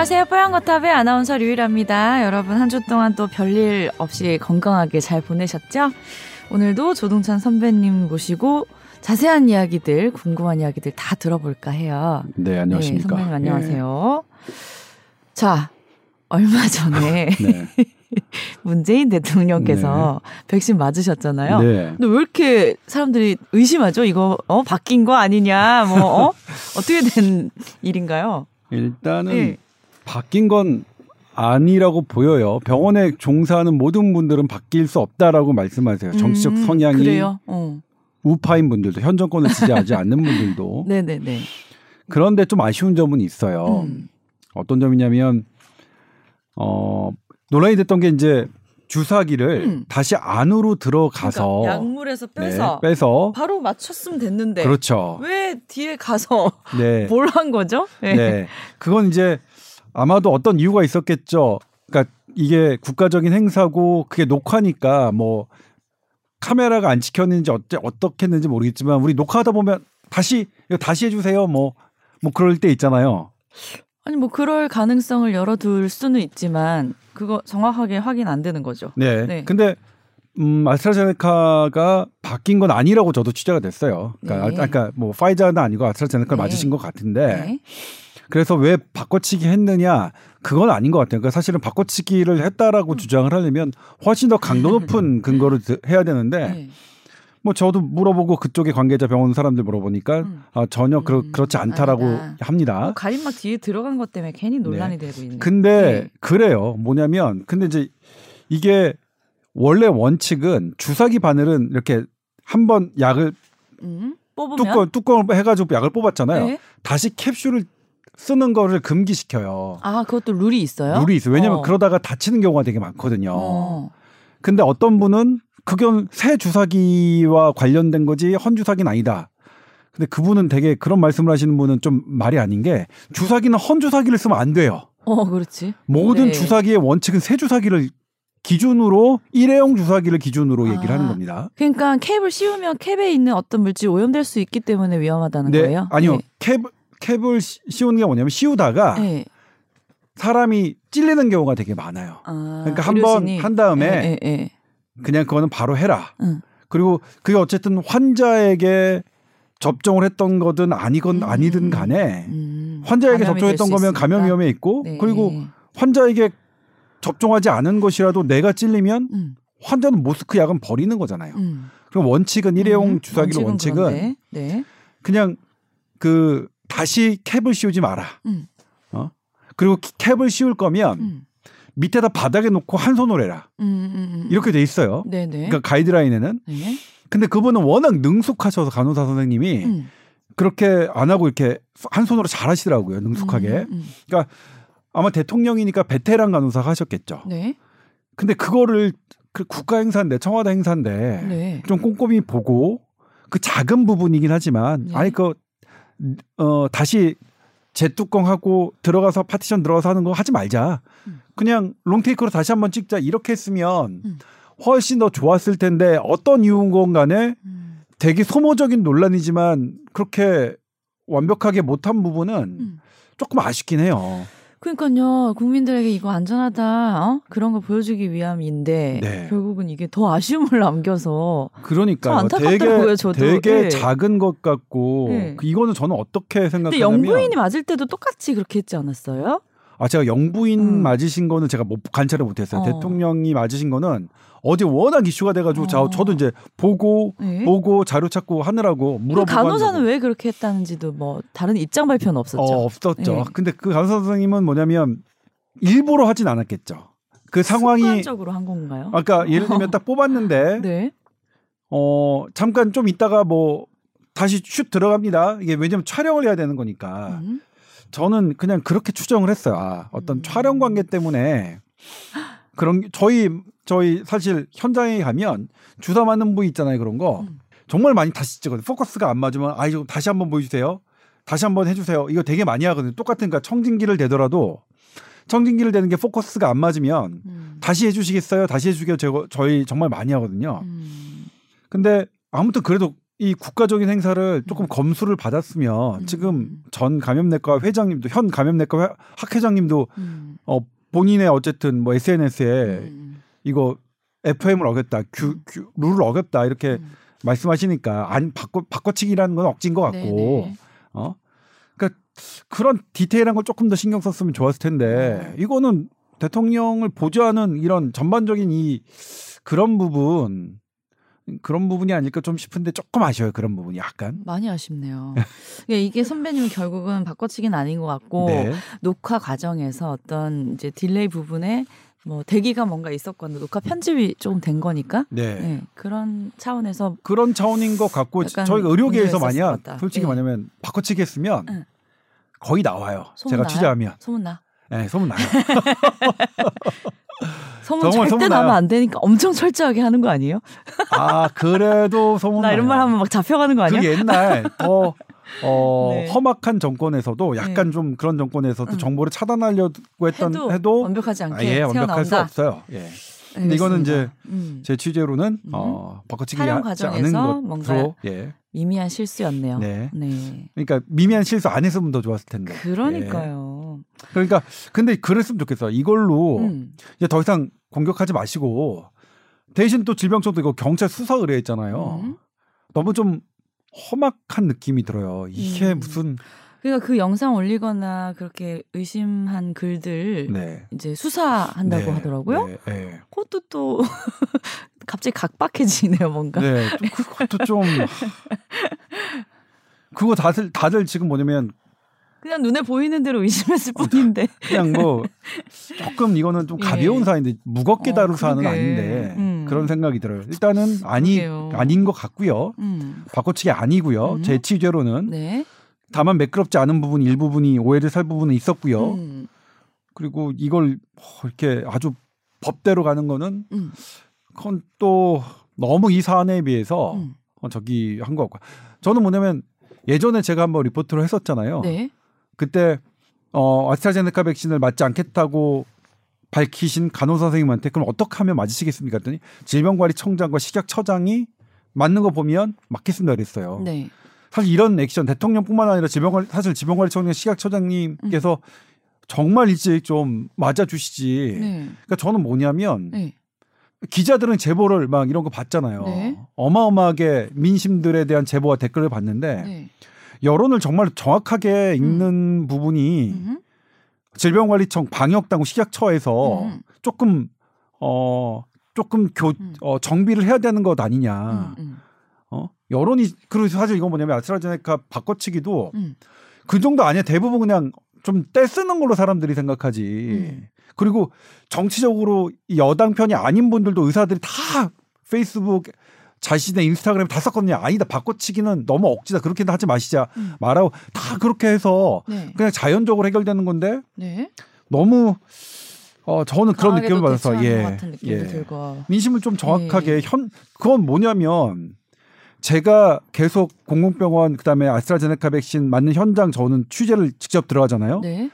안녕하세요. 뽀얀거탑의 아나운서 류일합니다. 여러분 한 주 동안 또 별일 없이 건강하게 잘 보내셨죠? 오늘도 조동찬 선배님 모시고 자세한 이야기들, 궁금한 이야기들 다 들어볼까 해요. 네, 안녕하십니까. 네, 선배님 안녕하세요. 예. 자, 얼마 전에 네. 문재인 대통령께서 네. 백신 맞으셨잖아요. 네. 근데 왜 이렇게 사람들이 의심하죠? 이거 어 바뀐 거 아니냐? 뭐 어? 어떻게 된 일인가요? 일단은 네. 바뀐 건 아니라고 보여요. 병원에 종사하는 모든 분들은 바뀔 수 없다라고 말씀하세요. 정치적 음, 성향이 어. 우파인 분들도 현 정권을 지지하지 않는 분들도. 네네네. 그런데 좀 아쉬운 점은 있어요. 음. 어떤 점이냐면 어 논란이 됐던 게 이제 주사기를 음. 다시 안으로 들어가서 그러니까 약물에서 빼서 네, 빼서 바로 맞췄으면 됐는데 그렇죠. 왜 뒤에 가서 네. 뭘한 거죠? 네. 네. 그건 이제 아마도 어떤 이유가 있었겠죠. 그러니까 이게 국가적인 행사고 그게 녹화니까 뭐 카메라가 안 찍혔는지 어째 어떻게 했는지 모르겠지만 우리 녹화하다 보면 다시 이거 다시 해주세요. 뭐뭐 뭐 그럴 때 있잖아요. 아니 뭐 그럴 가능성을 열어둘 수는 있지만 그거 정확하게 확인 안 되는 거죠. 네. 네. 근데 음, 아스트라제네카가 바뀐 건 아니라고 저도 취재가 됐어요. 그러니까 네. 아까 뭐 파이자는 아니고 아스트라제네카 네. 맞으신 것 같은데 네. 그래서 왜 바꿔치기 했느냐 그건 아닌 것 같아요. 그러니까 사실은 바꿔치기를 했다라고 음. 주장을 하려면 훨씬 더 강도 높은 근거를 해야 되는데 네. 뭐 저도 물어보고 그쪽에 관계자 병원 사람들 물어보니까 음. 아, 전혀 그렇, 음. 그렇지 않다라고 아니다. 합니다. 뭐 가림막 뒤에 들어간 것 때문에 괜히 논란이 네. 되고 있는. 근데 네. 그래요. 뭐냐면 근데 이제 이게 원래 원칙은 주사기 바늘은 이렇게 한 번 약을 음? 뚜껑 뚜껑을 해가지고 약을 뽑았잖아요. 네? 다시 캡슐을 쓰는 거를 금기시켜요. 아, 그것도 룰이 있어요? 룰이 있어요. 왜냐면 어. 그러다가 다치는 경우가 되게 많거든요. 어. 근데 어떤 분은 그건 새 주사기와 관련된 거지 헌 주사기는 아니다. 근데 그분은 되게 그런 말씀을 하시는 분은 좀 말이 아닌 게 주사기는 헌 주사기를 쓰면 안 돼요. 어, 그렇지. 모든 네. 주사기의 원칙은 새 주사기를 기준으로 일회용 주사기를 기준으로 아, 얘기를 하는 겁니다. 그러니까 캡을 씌우면 캡에 있는 어떤 물질 오염될 수 있기 때문에 위험하다는 네, 거예요? 아니요. 네. 캡 캡을 씌우는 게 뭐냐면 씌우다가 네. 사람이 찔리는 경우가 되게 많아요. 아, 그러니까 한 번 한 다음에 네, 네, 그냥 그거는 바로 해라. 응. 그리고 그게 어쨌든 환자에게 접종을 했던 거든 아니건 음. 아니든 간에 음. 환자에게 접종했던 거면 감염 위험에 있고 네. 그리고 환자에게 접종하지 않은 것이라도 내가 찔리면 음. 환자는 모스크 약은 버리는 거잖아요. 음. 그럼 원칙은 일회용 음. 주사기로 원칙은, 원칙은 네. 그냥 그 다시 캡을 씌우지 마라. 음. 어? 그리고 캡을 씌울 거면 밑에다 바닥에 놓고 한 손으로 해라. 음, 음, 음. 이렇게 돼 있어요. 네네. 그러니까 가이드라인에는. 네. 근데 그분은 워낙 능숙하셔서 간호사 선생님이 음. 그렇게 안 하고 이렇게 한 손으로 잘 하시더라고요. 능숙하게. 음, 음, 그러니까 아마 대통령이니까 베테랑 간호사 하셨겠죠. 네. 근데 그거를 그 국가 행사인데 청와대 행사인데 네. 좀 꼼꼼히 보고 그 작은 부분이긴 하지만 네. 아니 그 어, 다시 재뚜껑하고 들어가서 파티션 들어가서 하는 거 하지 말자. 음. 그냥 롱테이크로 다시 한번 찍자. 이렇게 했으면 음. 훨씬 더 좋았을 텐데 어떤 이유건 간에 음. 되게 소모적인 논란이지만 그렇게 완벽하게 못한 부분은 음. 조금 아쉽긴 해요. 그러니까요 국민들에게 이거 안전하다 어? 그런 거 보여주기 위함인데 네. 결국은 이게 더 아쉬움을 남겨서 그러니까 되게 저도. 되게 네. 작은 것 같고 네. 그 이거는 저는 어떻게 생각하냐면 영부인이 맞을 때도 똑같이 그렇게 했지 않았어요? 아 제가 영부인 음. 맞으신 거는 제가 못 관찰을 못했어요. 어. 대통령이 맞으신 거는 어제 워낙 이슈가 돼가지고 어. 저도 이제 보고 네? 보고 자료 찾고 하느라고 물어보고 간호사는 왜 그렇게 했다는지도 뭐 다른 입장 발표는 없었죠. 어, 없었죠. 네. 근데 그 간호사 선생님은 뭐냐면 일부러 하진 않았겠죠. 그 상황이 습관적으로 한 건가요? 아까 예를 들면 딱 뽑았는데 네. 어 잠깐 좀 있다가 뭐 다시 슛 들어갑니다. 이게 왜냐면 촬영을 해야 되는 거니까. 음. 저는 그냥 그렇게 추정을 했어요. 아, 어떤 음. 촬영 관계 때문에 그런 저희 저희 사실 현장에 가면 주사 맞는 부위 있잖아요. 그런 거 음. 정말 많이 다시 찍거든요. 포커스가 안 맞으면 아 이거 다시 한번 보여주세요. 다시 한번 해주세요. 이거 되게 많이 하거든요. 똑같은 그러니까 청진기를 대더라도 청진기를 대는 게 포커스가 안 맞으면 음. 다시 해주시겠어요? 다시 해주게요. 제가 저희 정말 많이 하거든요. 음. 근데 아무튼 그래도 이 국가적인 행사를 조금 음. 검수를 받았으면 음. 지금 전 감염내과 회장님도 현 감염내과 학회장님도 음. 어 본인의 어쨌든 뭐 SNS에 음. 이거 FM을 어겼다, 규, 규, 룰을 어겼다 이렇게 음. 말씀하시니까 안 바꿔 바꿔치기라는 건 억진 것 같고 네네. 어 그러니까 그런 디테일한 걸 조금 더 신경 썼으면 좋았을 텐데 음. 이거는 대통령을 보좌하는 이런 전반적인 이 그런 부분 그런 부분이 아닐까 좀 싶은데 조금 아쉬워요 그런 부분이 약간 많이 아쉽네요. 이게 선배님은 결국은 바꿔치기는 아닌 것 같고 네. 녹화 과정에서 어떤 이제 delay 부분에 뭐 대기가 뭔가 있었거나 녹화 편집이 조금 된 거니까 네. 네. 그런 차원에서 그런 차원인 것 같고 저희가 의료계에서 만약 솔직히 네. 뭐냐면 바꿔치기 했으면 응. 거의 나와요. 제가 나요? 취재하면 소문 나. 네, 소문 나요. 소문 절대 소문 나면 안 되니까 엄청 철저하게 하는 거 아니에요? 아 그래도 소문 나 이런 말 하면 막 잡혀가는 거 아니야? 그 옛날 더 어, 네. 험악한 정권에서도 약간 네. 좀 그런 정권에서도 응. 정보를 차단하려고 했던 해도, 해도 완벽하지 않게 아, 예, 완벽할 수 없어요. 예. 근데 이거는 이제 음. 제 취재로는 음. 어, 바꿔치기 촬영 과정에서 뭔가 예. 미미한 실수였네요. 네. 네. 그러니까 미미한 실수 안 했으면 더 좋았을 텐데. 그러니까요. 예. 그러니까 근데 그랬으면 좋겠어. 이걸로 음. 이제 더 이상 공격하지 마시고 대신 또 질병청도 이거 경찰 수사 의뢰했잖아요. 음. 너무 좀 험악한 느낌이 들어요. 이게 음. 무슨 그러니까 그 영상 올리거나 그렇게 의심한 글들 네. 이제 수사한다고 네. 하더라고요. 네. 네. 그것도 또 갑자기 각박해지네요, 뭔가. 네, 그것도 좀 그거 다들 다들 지금 뭐냐면 그냥 눈에 보이는 대로 의심했을 뿐인데. 그냥 뭐 조금 이거는 좀 가벼운 예. 사안인데 무겁게 어, 다룰 어, 사안은 아닌데 음. 그런 생각이 들어요. 일단은 아니 그러게요. 아닌 것 같고요. 음. 바꿔치기 아니고요. 음. 제 취재로는 네. 다만 매끄럽지 않은 부분 일부분이 오해를 살 부분은 있었고요. 음. 그리고 이걸 이렇게 아주 법대로 가는 거는 음. 그건 또 너무 이 사안에 비해서 음. 어, 저기 한 것 같고 저는 뭐냐면 예전에 제가 한번 리포트를 했었잖아요. 네. 그때 어 아스트라제네카 백신을 맞지 않겠다고 밝히신 간호사 선생님한테 그럼 어떻게 하면 맞으시겠습니까? 했더니 질병관리청장과 식약처장이 맞는 거 보면 맞겠습니다 그랬어요. 네. 사실 이런 액션 대통령뿐만 아니라 질병관리 사실 질병관리청장 식약처장님께서 음. 정말 일찍 좀 맞아주시지. 네. 그러니까 저는 뭐냐면 네. 기자들은 제보를 막 이런 거 받잖아요. 네. 어마어마하게 민심들에 대한 제보와 댓글을 받는데 네. 여론을 정말 정확하게 읽는 음. 부분이 음. 질병관리청 방역당국 식약처에서 음. 조금 어 조금 교 음. 어, 정비를 해야 되는 것 아니냐. 음, 음. 어 여론이 그리고 사실 이건 뭐냐면 아스트라제네카 바꿔치기도 그 정도 아니야. 대부분 그냥 좀 떼쓰는 걸로 사람들이 생각하지. 그리고 정치적으로 여당 편이 아닌 분들도 의사들이 다 페이스북 자신의 인스타그램 다 썼거든요. 아니다 바꿔치기는 너무 억지다. 그렇게는 하지 마시자 음. 말하고 다 그렇게 해서 네. 그냥 자연적으로 해결되는 건데 네. 너무 어 저는 그런 느낌을 받아서 예, 예. 민심을 좀 정확하게 네. 현 그건 뭐냐면 제가 계속 공공병원 그다음에 아스트라제네카 백신 맞는 현장 저는 취재를 직접 들어가잖아요. 네.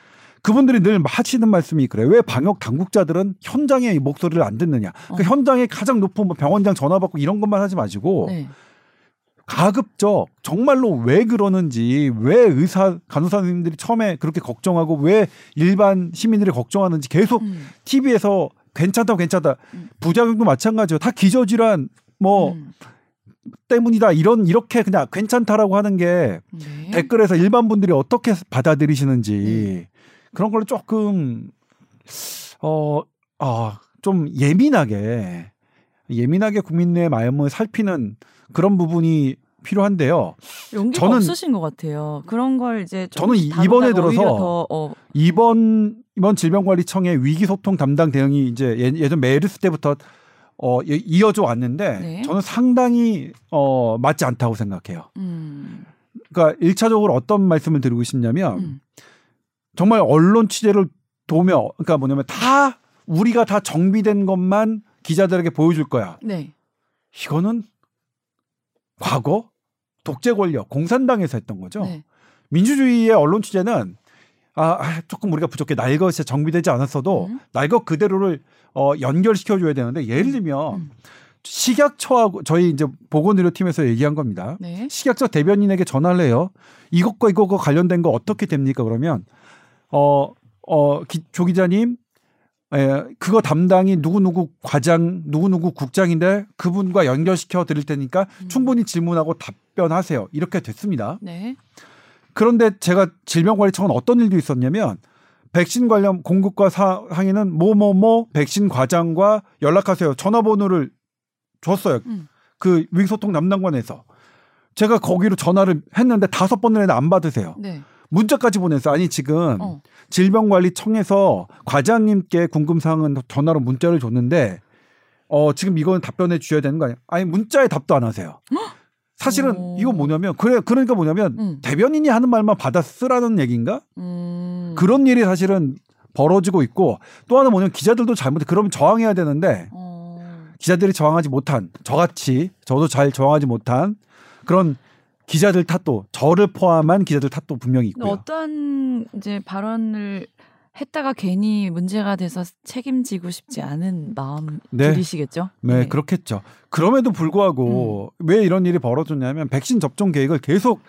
그분들이 늘 하시는 말씀이 그래요. 왜 방역 당국자들은 현장의 목소리를 안 듣느냐. 그 어. 현장에 가장 높은 뭐 병원장 전화 받고 이런 것만 하지 마시고 네. 가급적 정말로 왜 그러는지 왜 의사 간호사 선생님들이 처음에 그렇게 걱정하고 왜 일반 시민들이 걱정하는지 계속 음. TV에서 괜찮다 괜찮다 음. 부작용도 마찬가지요. 다 기저질환 뭐 음. 때문이다 이런 이렇게 그냥 괜찮다라고 하는 게 네. 댓글에서 일반 분들이 어떻게 받아들이시는지 네. 그런 걸 조금 어 아, 좀 예민하게 예민하게 국민의 마음을 살피는 그런 부분이 필요한데요. 용기가 저는 없으신 것 같아요. 그런 걸 이제 저는 이번에 들어서 더, 어. 이번 이번 질병관리청의 위기소통 담당 대응이 이제 예, 예전 메르스 때부터 어 이어져 왔는데 네. 저는 상당히 어 맞지 않다고 생각해요. 음. 그러니까 일차적으로 어떤 말씀을 드리고 싶냐면 음. 정말 언론 취재를 도며 그러니까 뭐냐면 다 우리가 다 정비된 것만 기자들에게 보여줄 거야. 네. 이거는 과거 독재 권력 공산당에서 했던 거죠. 네. 민주주의의 언론 취재는 아, 아 조금 우리가 부족해 날것이 정비되지 않았어도 음. 날것 그대로를 어, 연결시켜 줘야 되는데 예를 들면 음. 식약처하고 저희 이제 보건의료팀에서 얘기한 겁니다. 네. 식약처 대변인에게 전화를 해요. 이것과 이것과 관련된 거 어떻게 됩니까? 그러면 어, 어, 기, 조 기자님, 예, 그거 담당이 누구누구 과장, 누구누구 국장인데 그분과 연결시켜 드릴 테니까 음. 충분히 질문하고 답변하세요. 이렇게 됐습니다. 네. 그런데 제가 질병관리청은 어떤 일도 있었냐면 백신 관련 공급과 상의는 뭐뭐뭐 백신 과장과 연락하세요. 전화번호를 줬어요. 음. 그 위소통 담당관에서 제가 거기로 전화를 했는데 다섯 번을 했는데 안 받으세요. 네. 문자까지 보냈어. 아니 지금 어. 질병관리청에서 과장님께 궁금사항은 전화로 문자를 줬는데 어 지금 이거는 답변해 주셔야 되는 거 아니에요? 아니 문자에 답도 안 하세요. 사실은 오. 이거 뭐냐면 그래 그러니까 뭐냐면 음. 대변인이 하는 말만 받아 쓰라는 얘기인가? 음. 그런 일이 사실은 벌어지고 있고 또 하나 뭐냐면 기자들도 잘못해 그러면 저항해야 되는데 어. 기자들이 저항하지 못한 저같이 저도 잘 저항하지 못한 그런 기자들 탓도 저를 포함한 기자들 탓도 분명히 있고요. 어떤 이제 발언을 했다가 괜히 문제가 돼서 책임지고 싶지 않은 마음 네. 들이시겠죠? 네, 네, 그렇겠죠. 그럼에도 불구하고 음. 왜 이런 일이 벌어졌냐면 백신 접종 계획을 계속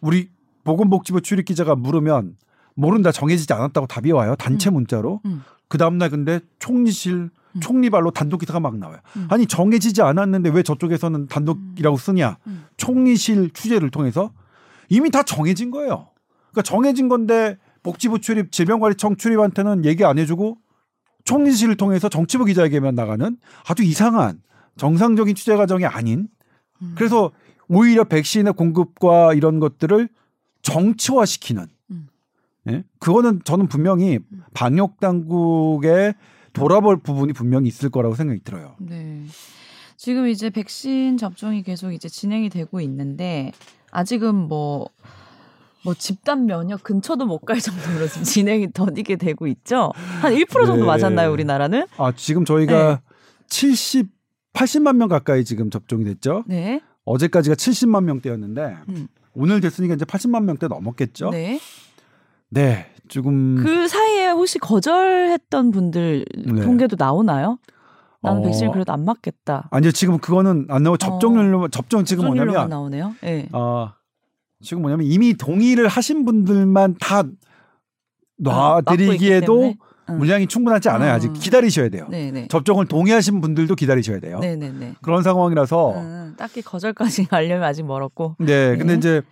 우리 보건복지부 출입 기자가 물으면 모른다 정해지지 않았다고 답이 와요 단체 음. 문자로. 음. 그 다음날 근데 총리실 음. 총리발로 단독 기사가 막 나와요. 음. 아니 정해지지 않았는데 왜 저쪽에서는 단독이라고 음. 쓰냐? 음. 총리실 취재를 통해서 이미 다 정해진 거예요. 그러니까 정해진 건데 복지부 출입 질병관리청 출입한테는 얘기 안 해주고 총리실을 통해서 정치부 기자에게만 나가는 아주 이상한 정상적인 취재 과정이 아닌 음. 그래서 오히려 백신의 공급과 이런 것들을 정치화시키는 음. 예? 그거는 저는 분명히 방역 당국의 돌아볼 부분이 분명히 있을 거라고 생각이 들어요. 네. 지금 이제 백신 접종이 계속 이제 진행이 되고 있는데 아직은 뭐뭐 뭐 집단 면역 근처도 못 갈 정도로 지금 진행이 더디게 되고 있죠. 한 1% 정도 네. 맞았나요, 우리나라는? 아, 지금 저희가 네. 70 80만 명 가까이 지금 접종이 됐죠. 네. 어제까지가 70만 명대였는데 음. 오늘 됐으니까 이제 80만 명대 넘었겠죠. 네. 네. 조금 그 사이에 혹시 거절했던 분들 네. 통계도 나오나요? 나는 어... 백신 그래도 안 맞겠다. 아니요, 지금 그거는 안 나오고 접종률로 어... 접종 지금 뭐냐면 나오네요. 네. 어, 지금 뭐냐면 이미 동의를 하신 분들만 다 놔드리기에도 아, 물량이 충분하지 않아요. 아직 어. 기다리셔야 돼요. 네네. 접종을 동의하신 분들도 기다리셔야 돼요. 네네네. 그런 상황이라서 음, 딱히 거절까지 가려면 아직 멀었고. 네, 근데 네. 이제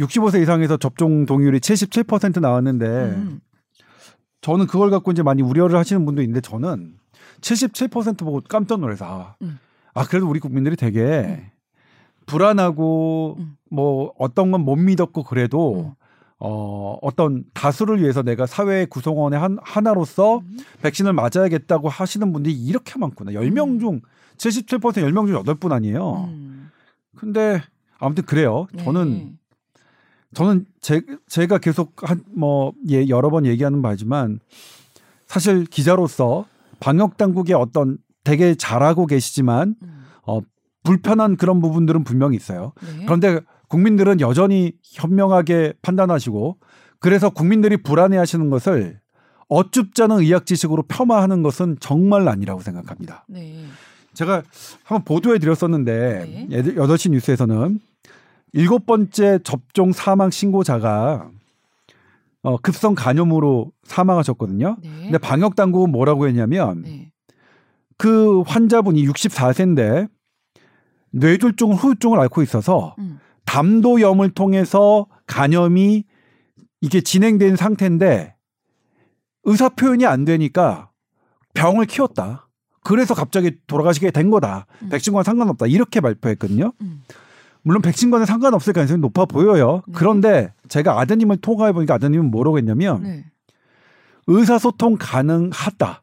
65세 이상에서 접종 동의율이 77% 나왔는데 음. 저는 그걸 갖고 이제 많이 우려를 하시는 분도 있는데 저는 77% 보고 깜짝 놀라서 아, 음. 아 그래도 우리 국민들이 되게 음. 불안하고 음. 뭐 어떤 건 못 믿었고 그래도 음. 어, 어떤 다수를 위해서 내가 사회 구성원의 한, 하나로서 음. 백신을 맞아야겠다고 하시는 분들이 이렇게 많구나. 10명 중 77% 10명 중 8분 아니에요. 근데 아무튼 그래요. 저는 네. 저는 제, 제가 계속 한뭐 예, 여러 번 얘기하는 바지만 사실 기자로서 방역 당국의 어떤 되게 잘하고 계시지만 음. 어 불편한 그런 부분들은 분명히 있어요. 네. 그런데 국민들은 여전히 현명하게 판단하시고 그래서 국민들이 불안해하시는 것을 어쭙잖은 의학 지식으로 폄하하는 것은 정말 아니라고 생각합니다. 네. 제가 한번 보도해 드렸었는데 네. 8시 뉴스에서는 일곱 번째 접종 사망 신고자가 어, 급성 간염으로 사망하셨거든요. 네. 근데 방역 당국은 뭐라고 했냐면 네. 그 환자분이 64세인데 뇌졸중 후유증을 앓고 있어서 음. 담도염을 통해서 간염이 이게 진행된 상태인데 의사 표현이 안 되니까 병을 키웠다. 그래서 갑자기 돌아가시게 된 거다. 음. 백신과 상관없다. 이렇게 발표했거든요. 음. 물론 백신과는 상관없을 가능성이 높아 보여요. 네. 그런데 제가 아드님을 통화해 보니까 아드님은 뭐라고 했냐면 네. 의사소통 가능하다.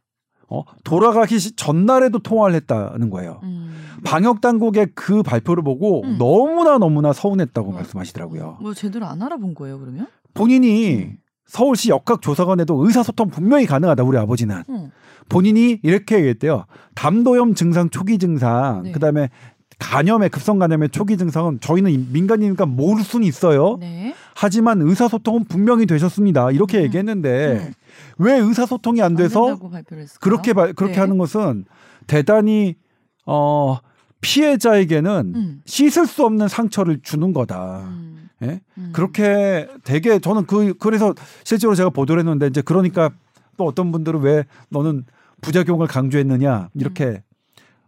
어, 돌아가기 전날에도 통화를 했다는 거예요. 음. 방역 당국의 그 발표를 보고 음. 너무나 너무나 서운했다고 어. 말씀하시더라고요. 뭐 제대로 안 알아본 거예요, 그러면? 본인이 음. 서울시 역학조사관에도 의사소통 분명히 가능하다 우리 아버지는 음. 본인이 이렇게 얘기했대요 담도염 증상 초기 증상 네. 그다음에 간염의 급성 간염의 초기 증상은 저희는 민간이니까 모를 수는 있어요. 네. 하지만 의사소통은 분명히 되셨습니다. 이렇게 음. 얘기했는데 음. 왜 의사소통이 안 돼서 안 그렇게 그렇게 네. 하는 것은 대단히 어 피해자에게는 음. 씻을 수 없는 상처를 주는 거다. 음. 예? 음. 그렇게 되게 저는 그 그래서 실제로 제가 보도를 했는데 이제 그러니까 또 어떤 분들은 왜 너는 부작용을 강조했느냐 이렇게 음.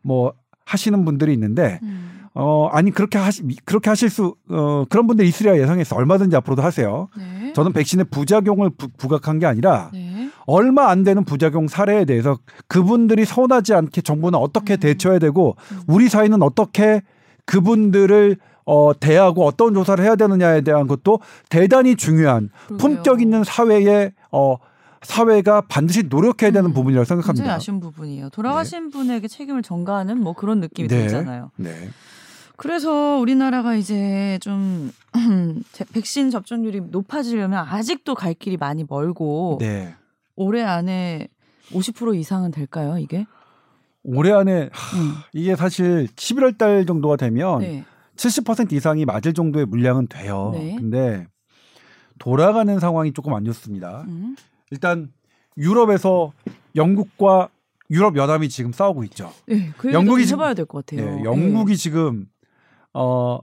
뭐 하시는 분들이 있는데 음. 어 아니 그렇게 하시 그렇게 하실 수 어 그런 분들 있으리라 예상해서 얼마든지 앞으로도 하세요. 네. 저는 백신의 부작용을 부, 부각한 게 아니라 네. 얼마 안 되는 부작용 사례에 대해서 그분들이 서운하지 않게 정부는 어떻게 음. 대처해야 되고 음. 우리 사회는 어떻게 그분들을 어, 대하고 어떤 조사를 해야 되느냐에 대한 것도 대단히 중요한 그러게요. 품격 있는 사회의 어, 사회가 반드시 노력해야 되는 음, 부분이라고 생각합니다. 굉장히 아쉬운 부분이에요. 돌아가신 네. 분에게 책임을 전가하는 뭐 그런 느낌이 네. 들잖아요. 네. 그래서 우리나라가 이제 좀 백신 접종률이 높아지려면 아직도 갈 길이 많이 멀고 네. 올해 안에 50% 이상은 될까요, 이게? 올해 안에 하, 음. 이게 사실 11월 달 정도가 되면 네. 70% 이상이 맞을 정도의 물량은 돼요. 네. 근데 돌아가는 상황이 조금 안 좋습니다. 음. 일단 유럽에서 영국과 유럽 연합이 지금 싸우고 있죠. 네, 그 영국이 해봐야 될 것 같아요. 네, 영국이 네. 지금 어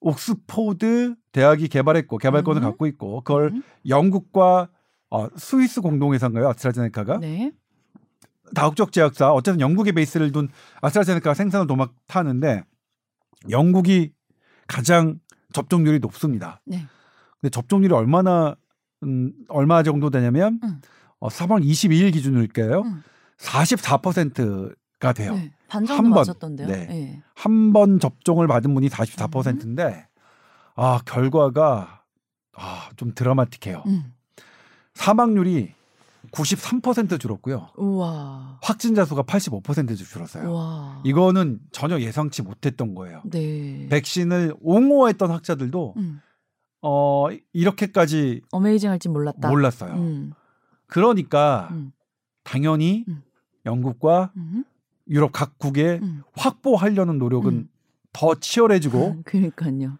옥스포드 대학이 개발했고 개발권을 음. 갖고 있고 그걸 음. 영국과 어, 스위스 공동 회사인가요? 아스트라제네카가 네. 다국적 제약사 어쨌든 영국의 베이스를 둔 아스트라제네카가 생산을 도맡아는데 영국이 가장 접종률이 높습니다. 네. 근데 접종률이 얼마나 음, 얼마 정도 되냐면 음. 어, 3월 22일 기준일게요. 음. 44%가 돼요. 네, 반 정도 한 맞았던데요. 네. 네. 한번 접종을 받은 분이 44%인데 음. 아 결과가 아, 좀 드라마틱해요. 음. 사망률이 93% 줄었고요. 우와. 확진자 수가 85% 줄었어요. 우와. 이거는 전혀 예상치 못했던 거예요. 네. 백신을 옹호했던 학자들도 음. 어 이렇게까지 어메이징할지 몰랐다. 몰랐어요. 음. 그러니까 음. 당연히 음. 영국과 음. 유럽 각국에 음. 확보하려는 노력은 음. 더 치열해지고. 그러니까요.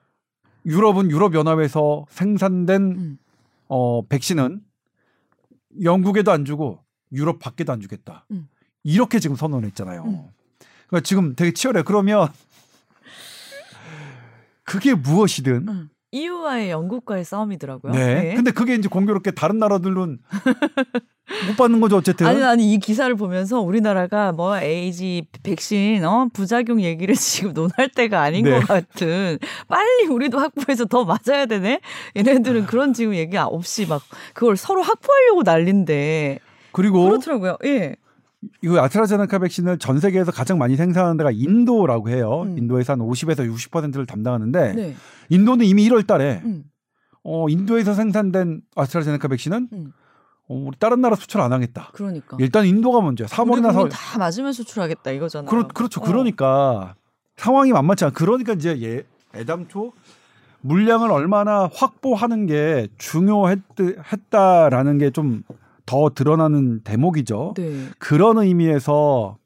유럽은 유럽 연합에서 생산된 어 백신은 영국에도 안 주고 유럽 밖에도 안 주겠다. 이렇게 지금 선언했잖아요. 그러니까 지금 되게 치열해. 그러면 그게 무엇이든 EU와의 영국과의 싸움이더라고요. 네. 네. 근데 그게 이제 공교롭게 다른 나라들은 못 받는 거죠, 어쨌든. 아니, 아니, 이 기사를 보면서 우리나라가 뭐 에이지 백신, 어, 부작용 얘기를 지금 논할 때가 아닌 네. 것 같은. 빨리 우리도 확보해서 더 맞아야 되네? 얘네들은 그런 지금 얘기 없이 막 그걸 서로 확보하려고 난린데. 그리고. 그렇더라고요. 예. 이거 아스트라제네카 백신을 전 세계에서 가장 많이 생산하는 데가 인도라고 해요. 음. 인도에서 한 50에서 60%를 담당하는데 네. 인도는 이미 1월 달에 음. 어, 인도에서 생산된 아스트라제네카 백신은 음. 어, 우리 다른 나라 수출 안 하겠다. 그러니까. 일단 인도가 먼저야. 3월이나 4월. 다 맞으면 수출하겠다 이거잖아요. 그렇, 그렇죠. 어. 그러니까 상황이 만만치 않아. 그러니까 이제 예, 애당초 물량을 얼마나 확보하는 게 중요했다라는 게 좀 더 드러나는 대목이죠. 네. 그런 의미에서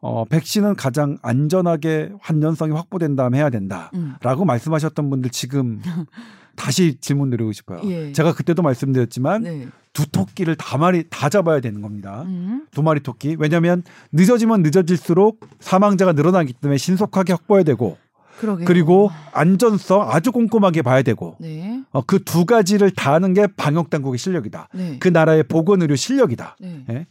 어, 백신은 가장 안전하게 환전성이 확보된 다음 해야 된다라고 음. 말씀하셨던 분들 지금 다시 질문 드리고 싶어요. 예. 제가 그때도 말씀드렸지만 네. 두 토끼를 다 마리 다 잡아야 되는 겁니다. 음. 두 마리 토끼. 왜냐하면 늦어지면 늦어질수록 사망자가 늘어나기 때문에 신속하게 확보해야 되고 그러게요. 그리고 안전성 아주 꼼꼼하게 봐야 되고 네. 어, 그 두 가지를 다 하는 게 방역 당국의 실력이다. 네. 그 나라의 보건 의료 실력이다. 네. 예?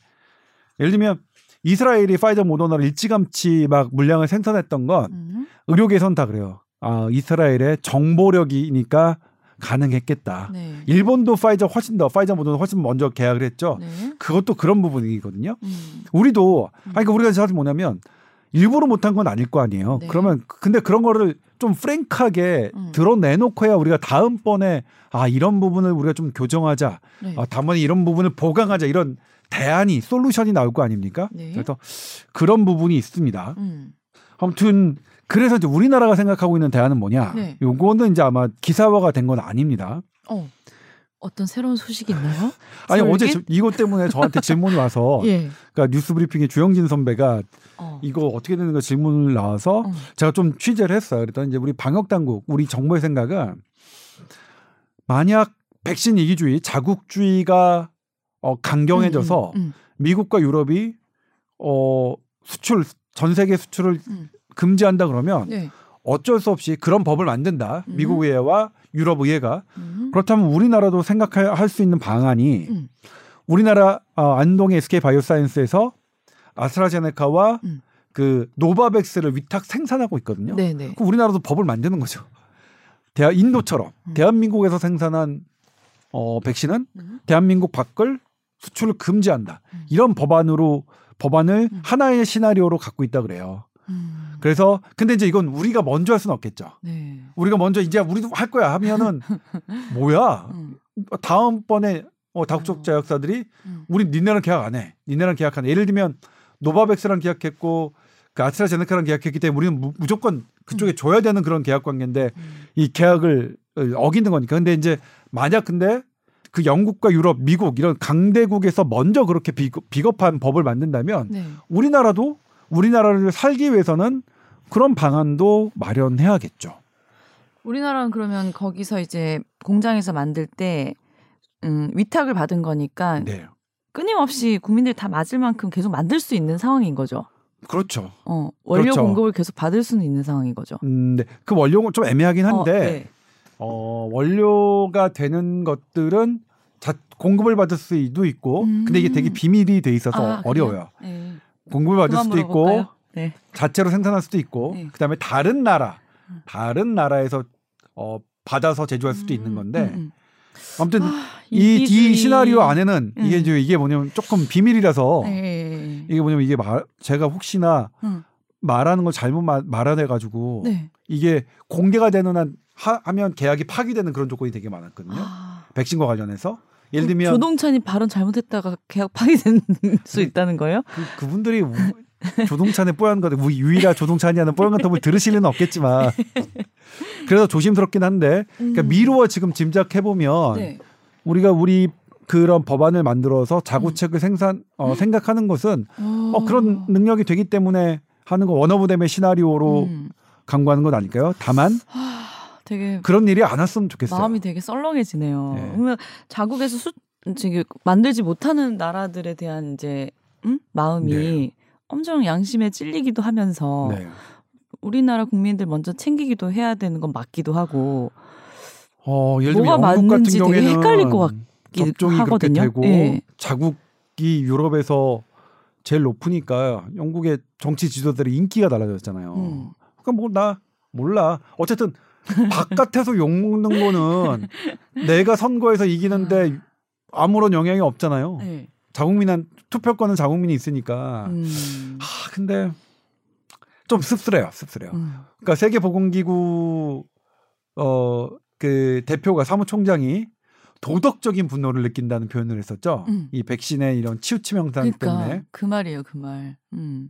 예를 들면 이스라엘이 파이저 모더나를 일찌감치 막 물량을 생산했던 건 음. 의료계선 다 그래요. 아 이스라엘의 정보력이니까 가능했겠다. 네. 일본도 파이저 훨씬 더 파이저 모더나 훨씬 먼저 계약을 했죠. 네. 그것도 그런 부분이거든요. 음. 우리도 아니 그러니까 우리가 사실 뭐냐면 일부러 못한 건 아닐 거 아니에요. 네. 그러면 근데 그런 거를 좀 프랭크하게 음. 드러내놓고 해야 우리가 다음번에 아 이런 부분을 우리가 좀 교정하자. 네. 아 다음번에 이런 부분을 보강하자 이런 대안이 솔루션이 나올 거 아닙니까? 네. 그래서 그런 부분이 있습니다. 음. 아무튼 그래서 이제 우리나라가 생각하고 있는 대안은 뭐냐? 네. 요거는 이제 아마 기사화가 된 건 아닙니다. 어. 어떤 새로운 소식이 있나요? 아니 어제 저, 이것 때문에 저한테 질문이 와서 예. 그러니까 뉴스 브리핑에 주영진 선배가 어. 이거 어떻게 되는 거 질문을 나와서 어. 제가 좀 취재를 했어요. 그랬더니 이제 우리 방역 당국, 우리 정부의 생각은 만약 백신 이기주의, 자국주의가 어 강경해져서 음, 음, 음. 미국과 유럽이 어 수출 전 세계 수출을 음. 금지한다 그러면 네. 어쩔 수 없이 그런 법을 만든다. 음. 미국 의회와 유럽 의회가 음. 그렇다면 우리나라도 생각할 수 있는 방안이 음. 우리나라 어, 안동의 SK 바이오사이언스에서 아스트라제네카와 음. 그 노바백스를 위탁 생산하고 있거든요. 네네. 그 우리나라도 법을 만드는 거죠. 대한 인도처럼 음. 대한민국에서 생산한 어 백신은 음. 대한민국 밖을 수출을 금지한다. 음. 이런 법안으로 법안을 음. 하나의 시나리오로 갖고 있다 그래요. 음. 그래서 근데 이제 이건 우리가 먼저 할 수는 없겠죠. 네. 우리가 먼저 이제 우리도 할 거야 하면은 뭐야? 음. 다음번에 어 다국적 제약사들이 우리 니네랑 계약 안 해. 니네랑 계약 안 해. 예를 들면 노바백스랑 계약했고 그 아스트라제네카랑 계약했기 때문에 우리는 무조건 그쪽에 음. 줘야 되는 그런 계약 관계인데 음. 이 계약을 어기는 거니까. 근데 이제 만약 근데 그 영국과 유럽, 미국 이런 강대국에서 먼저 그렇게 비겁한 법을 만든다면 네. 우리나라도 우리나라를 살기 위해서는 그런 방안도 마련해야겠죠. 우리나라는 그러면 거기서 이제 공장에서 만들 때 음, 위탁을 받은 거니까 네. 끊임없이 국민들이 다 맞을 만큼 계속 만들 수 있는 상황인 거죠. 그렇죠. 어, 원료 그렇죠. 공급을 계속 받을 수는 있는 상황인 거죠. 음, 네. 그 원료는 좀 애매하긴 한데, 어, 네. 어 원료가 되는 것들은 자, 공급을 받을 수도 있고, 음. 근데 이게 되게 비밀이 돼 있어서 아, 어려워요. 네. 공급을 받을 수도 있고, 네. 자체로 생산할 수도 있고, 네. 그다음에 다른 나라, 음. 다른 나라에서 어, 받아서 제조할 수도 음. 있는 건데, 음, 음. 아무튼 아, 이, 이 시나리오 안에는 음. 이게 이제 이게 뭐냐면 조금 비밀이라서 네. 이게 뭐냐면 이게 말 제가 혹시나 음. 말하는 걸 잘못 말, 말안해 가지고 네. 이게 공개가 되는 한 하, 하면 계약이 파기되는 그런 조건이 되게 많았거든요. 아. 백신과 관련해서 예를 들면 조동찬이 발언 잘못했다가 계약 파기될 수 있다는 거예요? 그, 그분들이 조동찬의 뽀얀 거 유일한 조동찬이라는 뽀얀 같은 걸 들으실 리는 없겠지만 그래서 조심스럽긴 한데 그러니까 음. 미루어 지금 짐작해 보면 네. 우리가 우리 그런 법안을 만들어서 자구책을 음. 생산 어, 생각하는 것은 어, 그런 능력이 되기 때문에 하는 거 원어브댐의 시나리오로 음. 강구하는 건 아닐까요? 다만 하, 되게 그런 일이 안 왔으면 좋겠어요. 마음이 되게 썰렁해지네요. 네. 그러면 자국에서 수, 지금 만들지 못하는 나라들에 대한 이제 음? 마음이 네. 엄청 양심에 찔리기도 하면서 네. 우리나라 국민들 먼저 챙기기도 해야 되는 건 맞기도 하고 어, 예를 들면 영국 같은 경우에는 헷갈릴 것 같긴 접종이 하거든요. 그렇게 되고 네. 자국이 유럽에서 제일 높으니까 영국의 정치 지도자들의 인기가 달라졌잖아요. 음. 그러니까 뭐 나 몰라. 어쨌든 바깥에서 욕 먹는 거는 내가 선거에서 이기는데 아무런 영향이 없잖아요. 네. 자국민한 투표권은 자국민이 있으니까. 음. 아 근데 좀 씁쓸해요, 씁쓸해요. 음. 그러니까 세계보건기구 어 그 대표가 사무총장이 도덕적인 분노를 느낀다는 표현을 했었죠. 음. 이 백신의 이런 치우침 영상 그러니까, 때문에. 그 말이에요, 그 말. 음.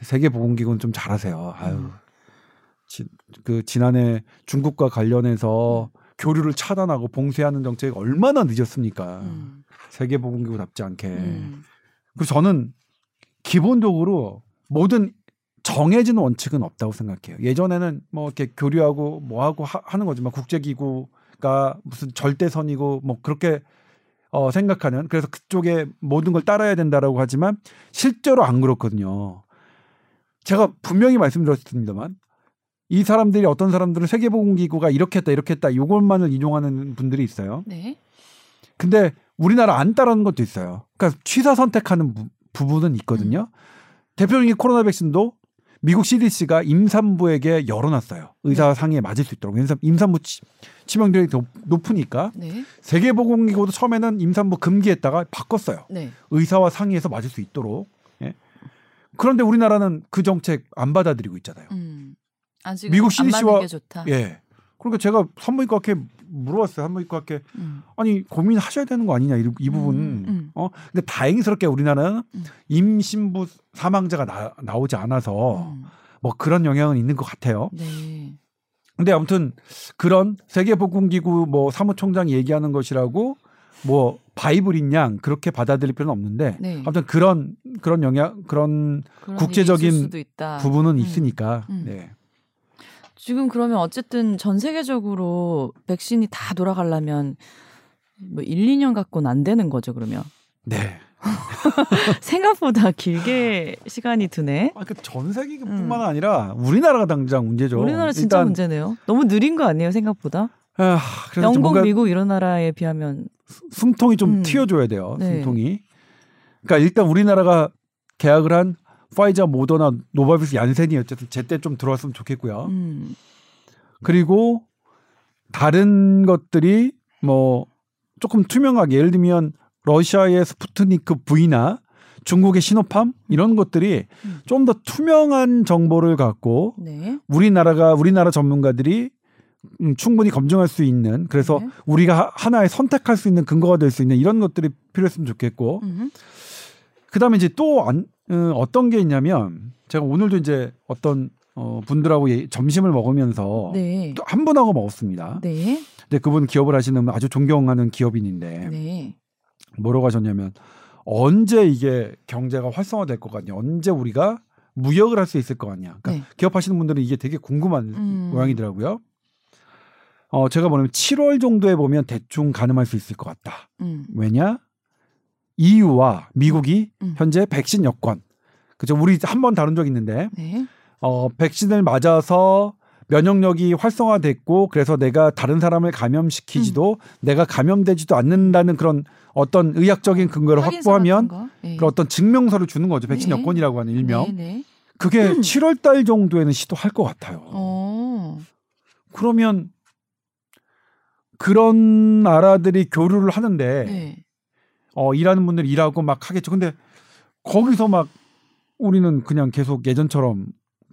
세계보건기구는 좀 잘하세요. 아유. 음. 지, 그 지난해 중국과 관련해서 음. 교류를 차단하고 봉쇄하는 정책이 얼마나 늦었습니까? 음. 세계보건기구답지 않게. 음. 그래서 저는 기본적으로 모든 정해진 원칙은 없다고 생각해요. 예전에는 뭐 이렇게 교류하고 뭐 하고 하, 는 거지만 국제기구가 무슨 절대선이고 뭐 그렇게 어 생각하는 그래서 그쪽에 모든 걸 따라야 된다라고 하지만 실제로 안 그렇거든요. 제가 분명히 말씀드렸습니다만 이 사람들이 어떤 사람들은 세계보건기구가 이렇게 했다 이렇게 했다 이것만을 인용하는 분들이 있어요. 네. 근데 우리나라 안 따르는 것도 있어요. 그러니까 취사 선택하는 부, 부분은 있거든요. 음. 대표적인 코로나 백신도 미국 CDC가 임산부에게 열어놨어요. 의사 네. 상의에 맞을 수 있도록. 임산부 치명률이 더 높으니까. 네. 세계보건기구도 처음에는 임산부 금기했다가 바꿨어요. 네. 의사와 상의해서 맞을 수 있도록. 예. 그런데 우리나라는 그 정책 안 받아들이고 있잖아요. 음. 미국 CDC와 예. 그러니까 제가 산부인과학회 물어봤어요. 산부인과학회 음. 아니 고민하셔야 되는 거 아니냐 이, 이 부분. 음, 음. 어 근데 다행스럽게 우리나라는 음. 임신부 사망자가 나, 나오지 않아서 음. 뭐 그런 영향은 있는 것 같아요. 네. 근데 아무튼 그런 세계보건기구 뭐 사무총장이 얘기하는 것이라고 뭐 바이블인 양 그렇게 받아들일 필요는 없는데 네. 아무튼 그런 그런 영향 그런, 그런 국제적인 부분은 음. 있으니까 네. 지금 그러면 어쨌든 전 세계적으로 백신이 다 돌아가려면 뭐 1, 2년 갖고는 안 되는 거죠, 그러면. 네. 생각보다 길게 시간이 드네. 아, 그전 세계뿐만 음. 아니라 우리나라가 당장 문제죠. 우리나라 진짜 일단, 문제네요. 너무 느린 거 아니에요, 생각보다? 아, 영국, 미국 이런 나라에 비하면 숨통이 좀 음. 트여줘야 돼요. 네. 숨통이. 그러니까 일단 우리나라가 계약을 한 화이자, 모더나, 노바백스, 얀센이 어쨌든 제때 좀 들어왔으면 좋겠고요. 음. 그리고 다른 것들이 뭐 조금 투명하게 예를 들면 러시아의 스푸트니크 V나 중국의 시노팜 이런 것들이 음. 좀더 투명한 정보를 갖고 네. 우리나라가 우리나라 전문가들이 음, 충분히 검증할 수 있는 그래서 네. 우리가 하나의 선택할 수 있는 근거가 될 수 있는 이런 것들이 필요했으면 좋겠고 음. 그다음에 이제 또 안, 음, 어떤 게 있냐면 제가 오늘도 이제 어떤 어, 분들하고 예, 점심을 먹으면서 네. 또한 분하고 먹었습니다. 네. 근데 그분 기업을 하시는 아주 존경하는 기업인인데 네. 뭐라고 하셨냐면 언제 이게 경제가 활성화될 것 같냐, 언제 우리가 무역을 할 수 있을 것 같냐. 그러니까 네. 기업하시는 분들은 이게 되게 궁금한 음. 모양이더라고요. 어, 제가 보면 7월 정도에 보면 대충 가늠할 수 있을 것 같다. 음. 왜냐? EU와 미국이 음. 현재 백신 여권. 그죠? 우리 한 번 다룬 적 있는데, 네. 어, 백신을 맞아서 면역력이 활성화됐고, 그래서 내가 다른 사람을 감염시키지도, 음. 내가 감염되지도 않는다는 그런 어떤 의학적인 근거를 확보하면, 네. 그 어떤 증명서를 주는 거죠. 백신 네. 여권이라고 하는 일명. 네, 네. 그게 음. 7월 달 정도에는 시도할 것 같아요. 오. 어. 그러면 그런 나라들이 교류를 하는데 네. 어 일하는 분들이 일하고 막 하겠죠. 근데 거기서 막 우리는 그냥 계속 예전처럼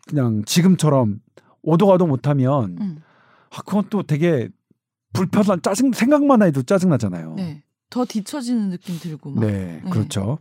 그냥 지금처럼 오도 가도 못하면 음. 아, 그건 또 되게 불편한 짜증 생각만 해도 짜증 나잖아요. 네. 더 뒤처지는 느낌 들고 막. 네, 네. 그렇죠.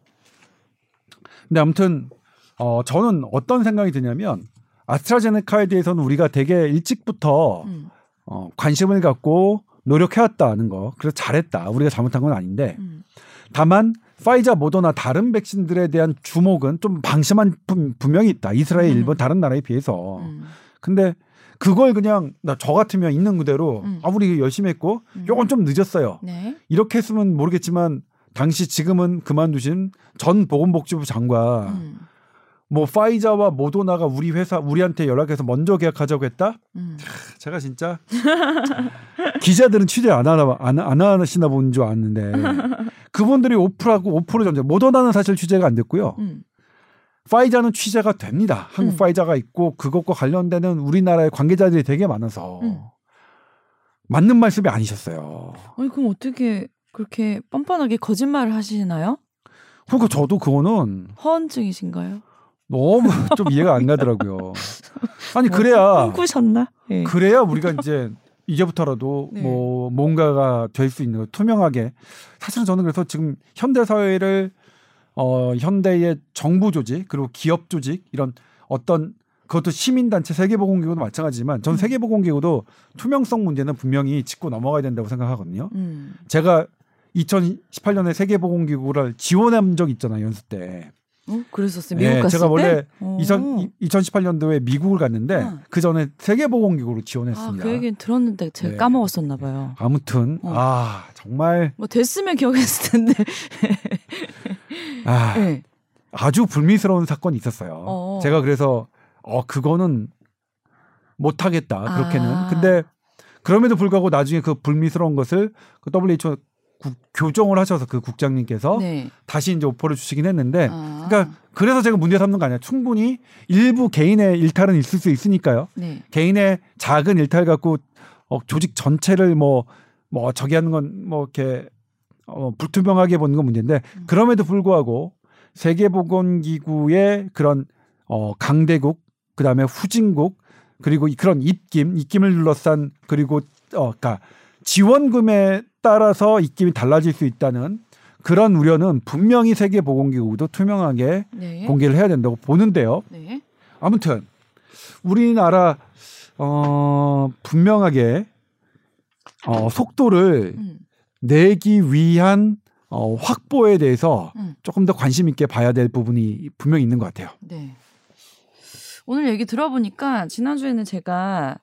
근데 아무튼 어 저는 어떤 생각이 드냐면 아스트라제네카에 대해서는 우리가 되게 일찍부터 음. 어 관심을 갖고 노력해왔다는 거. 그래서 잘했다. 우리가 잘못한 건 아닌데 음. 다만 파이자, 모더나 다른 백신들에 대한 주목은 좀 방심한 분명히 있다. 이스라엘, 음. 일본 다른 나라에 비해서. 음. 근데 그걸 그냥 나 저 같으면 있는 그대로 음. 아 우리 열심히 했고 음. 요건 좀 늦었어요. 네. 이렇게 했으면 모르겠지만 당시 지금은 그만두신 전 보건복지부 장관 음. 뭐 파이자와 모더나가 우리 회사 우리한테 연락해서 먼저 계약하자고 했다. 음. 제가 진짜 기자들은 취재 안 하나 안, 안 하시나 본 줄 아는데 그분들이 오프라고 오프를 전제 모더나는 사실 취재가 안 됐고요. 음. 파이자는 취재가 됩니다. 한국 음. 파이자가 있고 그것과 관련되는 우리나라의 관계자들이 되게 많아서 음. 맞는 말씀이 아니셨어요. 아니 그럼 어떻게 그렇게 뻔뻔하게 거짓말을 하시나요? 그러니까 저도 그거는 허언증이신가요? 너무 좀 이해가 안 가더라고요. 아니 그래야 꿈꾸셨나? 네. 그래야 우리가 이제 이제부터라도 네. 뭐 뭔가가 될 수 있는 거 투명하게 사실은 저는 그래서 지금 현대 사회를 어 현대의 정부 조직 그리고 기업 조직 이런 어떤 그것도 시민단체 세계보건기구도 마찬가지지만 전 음. 세계보건기구도 투명성 문제는 분명히 짚고 넘어가야 된다고 생각하거든요. 음. 제가 2018년에 세계보건기구를 지원한 적 있잖아요 연수 때. 어? 그랬었어요. 미국 네, 갔을 제가 원래 2000, 2018년도에 미국을 갔는데 어. 그 전에 세계보건기구로 지원했습니다. 아, 그 얘기는 들었는데 제가 네. 까먹었었나 봐요. 아무튼 어. 아 정말 뭐 됐으면 기억했을 텐데. 아 네. 아주 불미스러운 사건이 있었어요. 어. 제가 그래서 어 그거는 못하겠다 그렇게는. 아. 근데 그럼에도 불구하고 나중에 그 불미스러운 것을 그 WHO 국, 교정을 하셔서 그 국장님께서 네. 다시 이제 오퍼를 주시긴 했는데 아. 그러니까 그래서 제가 문제 삼는 거 아니야. 충분히 일부 개인의 일탈은 있을 수 있으니까요. 네. 개인의 작은 일탈 갖고 어, 조직 전체를 뭐뭐 뭐 저기 하는 건 뭐 이렇게 어, 불투명하게 보는 건 문제인데 음. 그럼에도 불구하고 세계보건기구의 그런 어, 강대국 그다음에 후진국 그리고 그런 입김 입김을 둘러싼 그리고 어 그러니까 지원금에 따라서 입김이 달라질 수 있다는 그런 우려는 분명히 세계보건기구도 투명하게 네. 공개를 해야 된다고 보는데요. 네. 아무튼 우리나라 어 분명하게 어 속도를 음. 내기 위한 어 확보에 대해서 음. 조금 더 관심 있게 봐야 될 부분이 분명히 있는 것 같아요. 네. 오늘 얘기 들어보니까 지난주에는 제가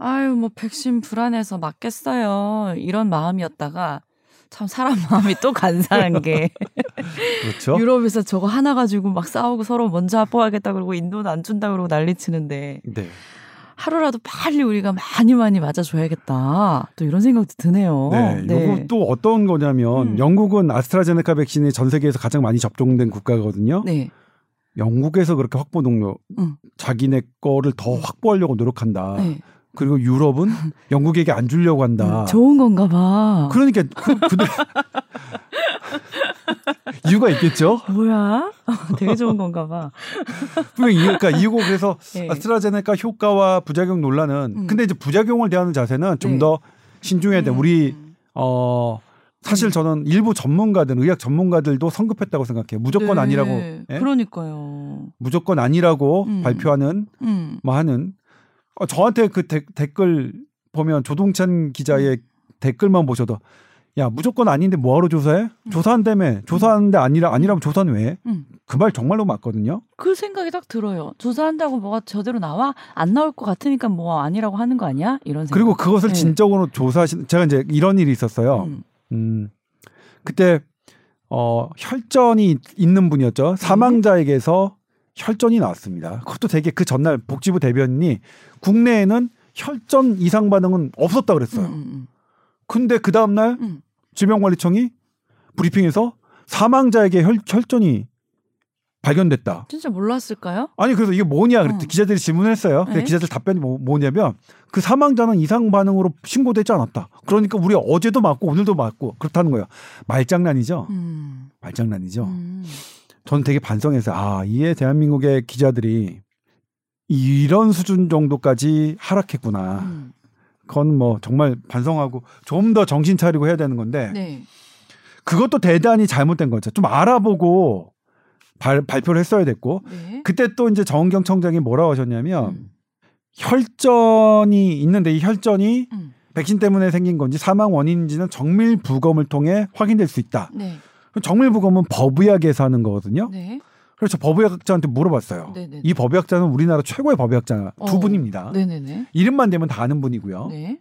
아유, 뭐 백신 불안해서 맞겠어요. 이런 마음이었다가 참 사람 마음이 또 간사한 게 그렇죠. 유럽에서 저거 하나 가지고 막 싸우고 서로 먼저 합법하겠다 그러고 인도는 안 준다 그러고 난리 치는데 네. 하루라도 빨리 우리가 많이 많이 맞아줘야겠다. 또 이런 생각도 드네요. 네, 네. 이거 또 어떤 거냐면 음. 영국은 아스트라제네카 백신이 전 세계에서 가장 많이 접종된 국가거든요. 네. 영국에서 그렇게 확보 동료 음. 자기네 거를 더 확보하려고 노력한다. 네. 그리고 유럽은 영국에게 안 주려고 한다. 음, 좋은 건가 봐. 그러니까 그, 근데 이유가 있겠죠? 뭐야? 되게 좋은 건가 봐. 분명히 그러니까 이유고 그래서 네. 아스트라제네카 효과와 부작용 논란은 음. 근데 이제 부작용을 대하는 자세는 좀더 네. 신중해야 돼. 음. 우리 어 사실 음. 저는 일부 전문가들, 의학 전문가들도 성급했다고 생각해요. 무조건 네. 아니라고. 예? 그러니까요. 무조건 아니라고 음. 발표하는 음. 뭐 하는 어, 저한테 그 데, 댓글 보면 조동찬 기자의 음. 댓글만 보셔도 야 무조건 아닌데 뭐하러 조사해? 음. 조사한다며 조사하는데 아니라 아니라면 조사는 왜? 음. 그말 정말로 맞거든요. 그 생각이 딱 들어요. 조사한다고 뭐가 저대로 나와 안 나올 것 같으니까 뭐 아니라고 하는 거 아니야? 이런 생각. 그리고 그것을 네. 진적으로 조사하신 제가 이제 이런 일이 있었어요. 음, 음 그때 어 혈전이 있는 분이었죠. 사망자에게서 혈전이 나왔습니다. 그것도 되게 그 전날 복지부 대변인이 국내에는 혈전 이상 반응은 없었다 그랬어요. 음, 음, 음. 근데 그 다음 날 음. 질병관리청이 브리핑에서 사망자에게 혈, 혈전이 발견됐다. 진짜 몰랐을까요? 아니 그래서 이게 뭐냐 그랬더니 어. 기자들이 질문했어요. 근데 네? 기자들 답변이 뭐, 뭐냐면 그 사망자는 이상 반응으로 신고되지 않았다. 그러니까 우리 어제도 맞고 오늘도 맞고 그렇다는 거예요. 말장난이죠. 음. 말장난이죠. 음. 저는 되게 반성해서 아 이에 대한민국의 기자들이 이런 수준 정도까지 하락했구나. 음. 그건 뭐 정말 반성하고 좀 더 정신 차리고 해야 되는 건데 네. 그것도 대단히 잘못된 거죠. 좀 알아보고 발, 발표를 했어야 됐고 네. 그때 또 이제 정은경 청장이 뭐라고 하셨냐면 음. 혈전이 있는데 이 혈전이 음. 백신 때문에 생긴 건지 사망 원인인지는 정밀 부검을 통해 확인될 수 있다. 네. 정밀 부검은 법의학에서 하는 거거든요. 네. 그래서 법의학자한테 물어봤어요. 네네네. 이 법의학자는 우리나라 최고의 법의학자 두 어. 분입니다. 네네네. 이름만 되면 다 아는 분이고요. 네.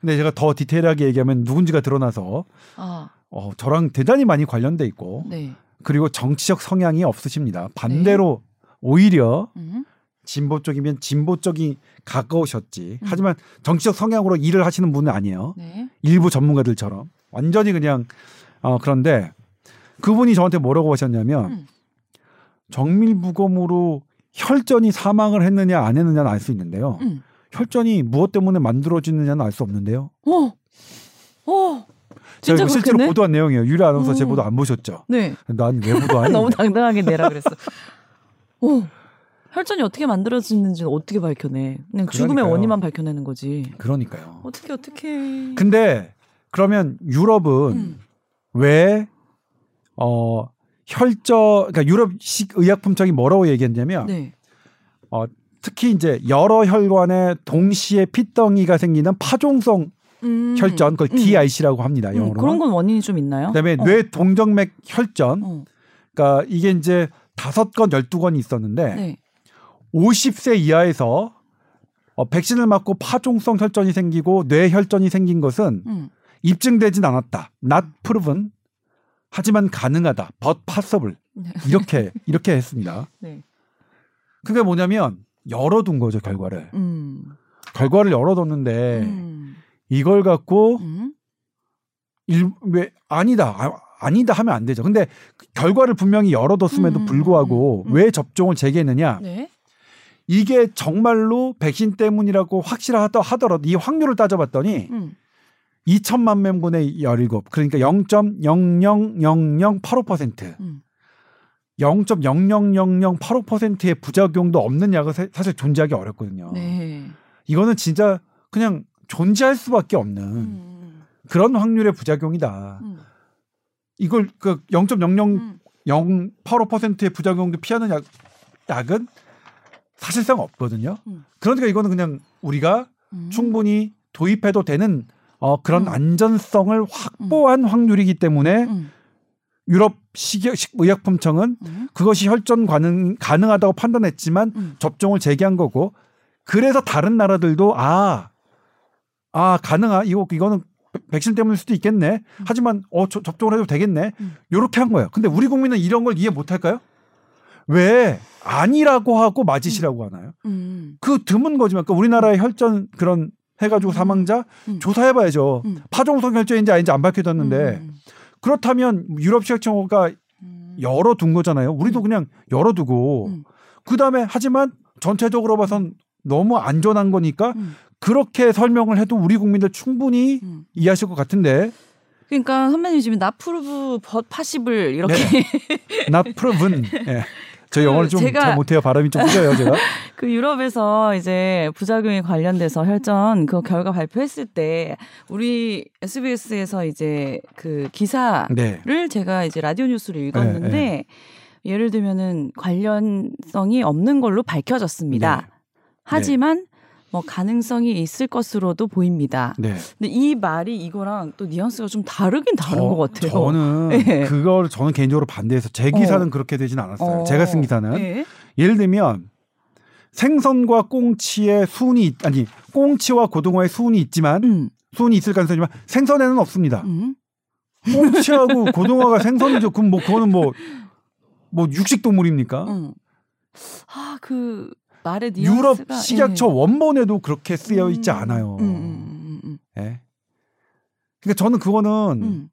근데 제가 더 디테일하게 얘기하면 누군지가 드러나서 아. 어, 저랑 대단히 많이 관련돼 있고 네. 그리고 정치적 성향이 없으십니다. 반대로 네. 오히려 음. 진보 쪽이면 진보 쪽이 가까우셨지. 음. 하지만 정치적 성향으로 일을 하시는 분은 아니에요. 네. 일부 전문가들처럼 완전히 그냥 어, 그런데 그분이 저한테 뭐라고 하셨냐면 음. 정밀부검으로 혈전이 사망을 했느냐 안 했느냐는 알 수 있는데요. 음. 혈전이 무엇 때문에 만들어지느냐는 알 수 없는데요. 어, 어. 진짜 실제로 보도한 내용이에요. 유리 아나운서 제 어. 보도 안 보셨죠? 네. 난 왜 보도 안 너무 당당하게 내라 그랬어. 어. 혈전이 어떻게 만들어지는지는 어떻게 밝혀내? 그냥 죽음의 원인만 밝혀내는 거지. 그러니까요. 어떻게 어떻게? 근데 그러면 유럽은 음. 왜 어, 혈전 그러니까 유럽식 의약품청이 뭐라고 얘기했냐면 네. 어, 특히 이제 여러 혈관에 동시에 핏덩이가 생기는 파종성 음. 혈전 그걸 음. DIC라고 합니다. 음, 영어로. 그런 건 원인이 좀 있나요? 그다음에 어. 뇌 동정맥 혈전. 어. 그러니까 이게 이제 다섯 건 열두 건이 있었는데 네. 50세 이하에서 어, 백신을 맞고 파종성 혈전이 생기고 뇌 혈전이 생긴 것은 음. 입증되진 않았다. not proven. 하지만 가능하다. but possible. 네. 이렇게 이렇게 했습니다. 네. 그게 뭐냐면 열어둔 거죠 결과를. 음. 결과를 열어뒀는데 음. 이걸 갖고 음. 일, 왜 아니다 아, 니다 하면 안 되죠. 근데 결과를 분명히 열어뒀음에도 음. 불구하고 음. 왜 접종을 재개했느냐? 네? 이게 정말로 백신 때문이라고 확실하다 하더라도 이 확률을 따져봤더니 음. 2천만 명분의 17 그러니까 0.000085% 음. 0.000085%의 부작용도 없는 약은 사실 존재하기 어렵거든요. 네. 이거는 진짜 그냥 존재할 수밖에 없는 음. 그런 확률의 부작용이다. 음. 이걸 그 0.0085%의 부작용도 피하는 약, 약은 사실상 없거든요. 음. 그러니까 이거는 그냥 우리가 음. 충분히 도입해도 되는 어, 그런 음. 안전성을 확보한 음. 확률이기 때문에 음. 유럽 식의약품청은 음. 그것이 혈전 가능, 가능하다고 판단했지만 음. 접종을 재개한 거고 그래서 다른 나라들도 아, 아, 가능하, 이거, 이거는 백신 때문일 수도 있겠네. 음. 하지만 어 저, 접종을 해도 되겠네. 음. 요렇게 한 거예요. 근데 우리 국민은 이런 걸 이해 못 할까요? 왜 아니라고 하고 맞으시라고 하나요? 음. 그 드문 거지만 그러니까 우리나라의 혈전 그런 해가지고 사망자 조사해봐야죠. 파종성 혈전인지 아닌지 안 밝혀졌는데 그렇다면 유럽 시각청가 열어둔 거잖아요. 우리도 그냥 열어두고 그 다음에 하지만 전체적으로 봐선 너무 안전한 거니까 음. 그렇게 설명을 해도 우리 국민들 충분히 음. 이해하실 것 같은데. 그러니까 선배님 지금 나프루브 파시블 이렇게 네. 나프루븐 네. 저 영어를 그 좀잘 못해요. 발음이 좀 틀려요, 제가. 그 유럽에서 이제 부작용에 관련돼서 혈전 그 결과 발표했을 때 우리 SBS에서 이제 그 기사를 네. 제가 이제 라디오 뉴스를 읽었는데 네, 네. 예를 들면은 관련성이 없는 걸로 밝혀졌습니다. 네. 하지만 네. 뭐 가능성이 있을 것으로도 보입니다. 네. 근데 이 말이 이거랑 또 뉘앙스가 좀 다르긴 다른 저, 것 같아요. 저는 네. 그걸 저는 개인적으로 반대해서 제 기사는 어. 그렇게 되진 않았어요. 어. 제가 쓴 기사는 네. 예를 들면 생선과 꽁치의 수은이 아니 꽁치와 고등어의 수은이 있지만 음. 수은이 있을 가능성이지만 생선에는 없습니다. 음. 꽁치하고 고등어가 생선이죠. 그럼 뭐 그거는 뭐뭐 육식 동물입니까? 응. 아, 그 말의 뉘앙스가 유럽 식약처 예. 원본에도 그렇게 쓰여 있지 음, 않아요. 음, 음, 음, 예. 그러니까 저는 그거는 음.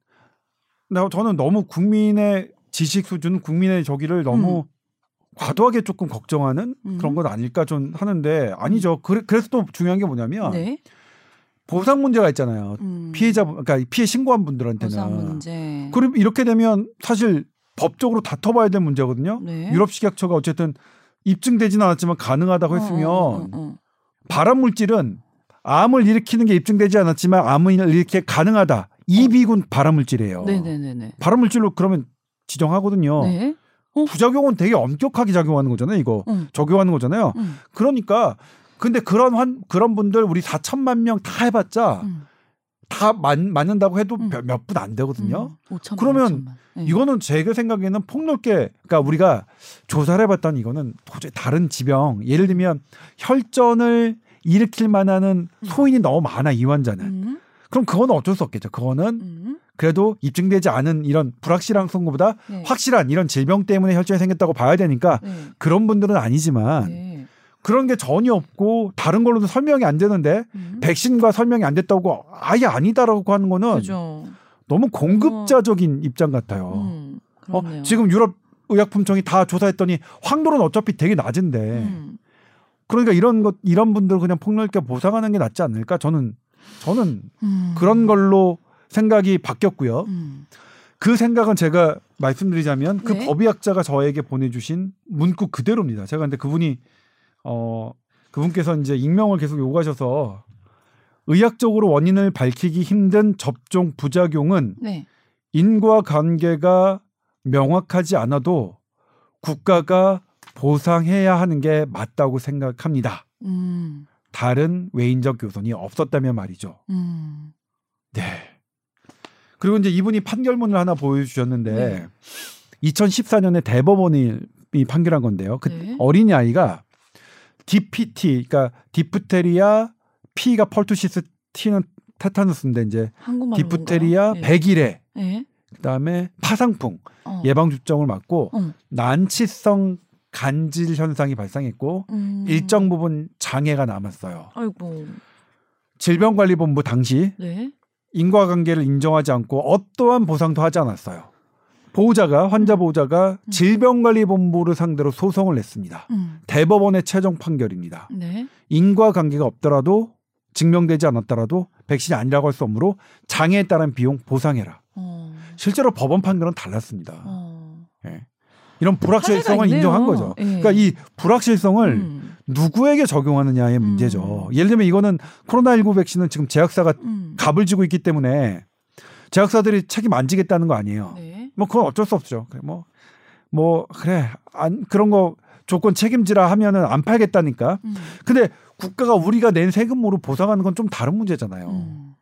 저는 너무 국민의 지식 수준, 국민의 저기를 너무 과도하게 조금 걱정하는 그런 건 아닐까 좀 하는데 아니죠. 그래, 그래서 또 중요한 게 뭐냐면 네? 보상 문제가 있잖아요. 피해자, 그러니까 피해 신고한 분들한테는. 보상 문제. 그럼 이렇게 되면 사실 법적으로 다퉈봐야 될 문제거든요. 네. 유럽 식약처가 어쨌든 입증되지는 않았지만 가능하다고 어, 했으면 어, 어, 어, 발암 물질은 암을 일으키는 게 입증되지 않았지만 암을 일으키게 가능하다. 이비군 발암 물질이에요. 네네네. 발암 물질로 그러면 지정하거든요. 네? 어? 부작용은 되게 엄격하게 작용하는 거잖아요. 이거 적용하는 거잖아요. 음. 그러니까 근데 그런 환 그런 분들 우리 4천만 명 다 해봤자 음. 다 맞, 맞는다고 해도 음. 몇분 안 되거든요. 음. 5천만, 그러면 5천만. 네. 이거는 제가 생각에는 폭넓게 그러니까 우리가 조사를 해봤더니 이거는 도저히 다른 지병 예를 들면 혈전을 일으킬 만한 음. 소인이 너무 많아 이 환자는. 음. 그럼 그거는 어쩔 수 없겠죠. 그거는 음. 그래도 입증되지 않은 이런 불확실한 선거보다 네. 확실한 이런 질병 때문에 혈전이 생겼다고 봐야 되니까 네. 그런 분들은 아니지만 네. 그런 게 전혀 없고 다른 걸로도 설명이 안 되는데 음. 백신과 설명이 안 됐다고 아예 아니다라고 하는 거는 그죠. 너무 공급자적인 어. 입장 같아요. 음, 어, 지금 유럽 의약품청이 다 조사했더니 확률은 어차피 되게 낮은데 음. 그러니까 이런 것 이런 분들 그냥 폭넓게 보상하는 게 낫지 않을까 저는 저는 음. 그런 걸로 생각이 바뀌었고요. 음. 그 생각은 제가 말씀드리자면 그 네? 법의학자가 저에게 보내주신 문구 그대로입니다. 제가 근데 그분이 어 그분께서 이제 익명을 계속 요구하셔서 의학적으로 원인을 밝히기 힘든 접종 부작용은 네. 인과 관계가 명확하지 않아도 국가가 보상해야 하는 게 맞다고 생각합니다. 음. 다른 외인적 교선이 없었다면 말이죠. 음. 네. 그리고 이제 이분이 판결문을 하나 보여주셨는데 네. 2014년에 대법원이 판결한 건데요. 그 네. 어린이 아이가 DPT, 그러니까 디프테리아, P가 펄투시스, T는 테타누스인데 이제 디프테리아 네. 100일에 네. 그다음에 파상풍 어. 예방 접종을 맞고 어. 난치성 간질 현상이 발생했고 음. 일정 부분 장애가 남았어요. 아이고. 질병관리본부 당시 네. 인과관계를 인정하지 않고 어떠한 보상도 하지 않았어요. 보호자가 환자 음. 보호자가 음. 질병관리본부를 상대로 소송을 냈습니다. 음. 대법원의 최종 판결입니다. 네. 인과관계가 없더라도 증명되지 않았더라도 백신이 아니라고 할 수 없으므로 장애에 따른 비용 보상해라. 어. 실제로 법원 판결은 달랐습니다. 어. 예. 이런 불확실성을 인정한 거죠. 예. 그러니까 이 불확실성을 음. 누구에게 적용하느냐의 문제죠. 음. 예를 들면 이거는 코로나19 백신은 지금 제약사가 음. 갑을 지고 있기 때문에 제약사들이 책임 안 지겠다는 거 아니에요. 네. 뭐 그건 어쩔 수 없죠. 뭐뭐 뭐 그래 안 그런 거 조건 책임지라 하면은 안 팔겠다니까. 음. 근데 국가가 우리가 낸 세금으로 보상하는 건 좀 다른 문제잖아요. 음.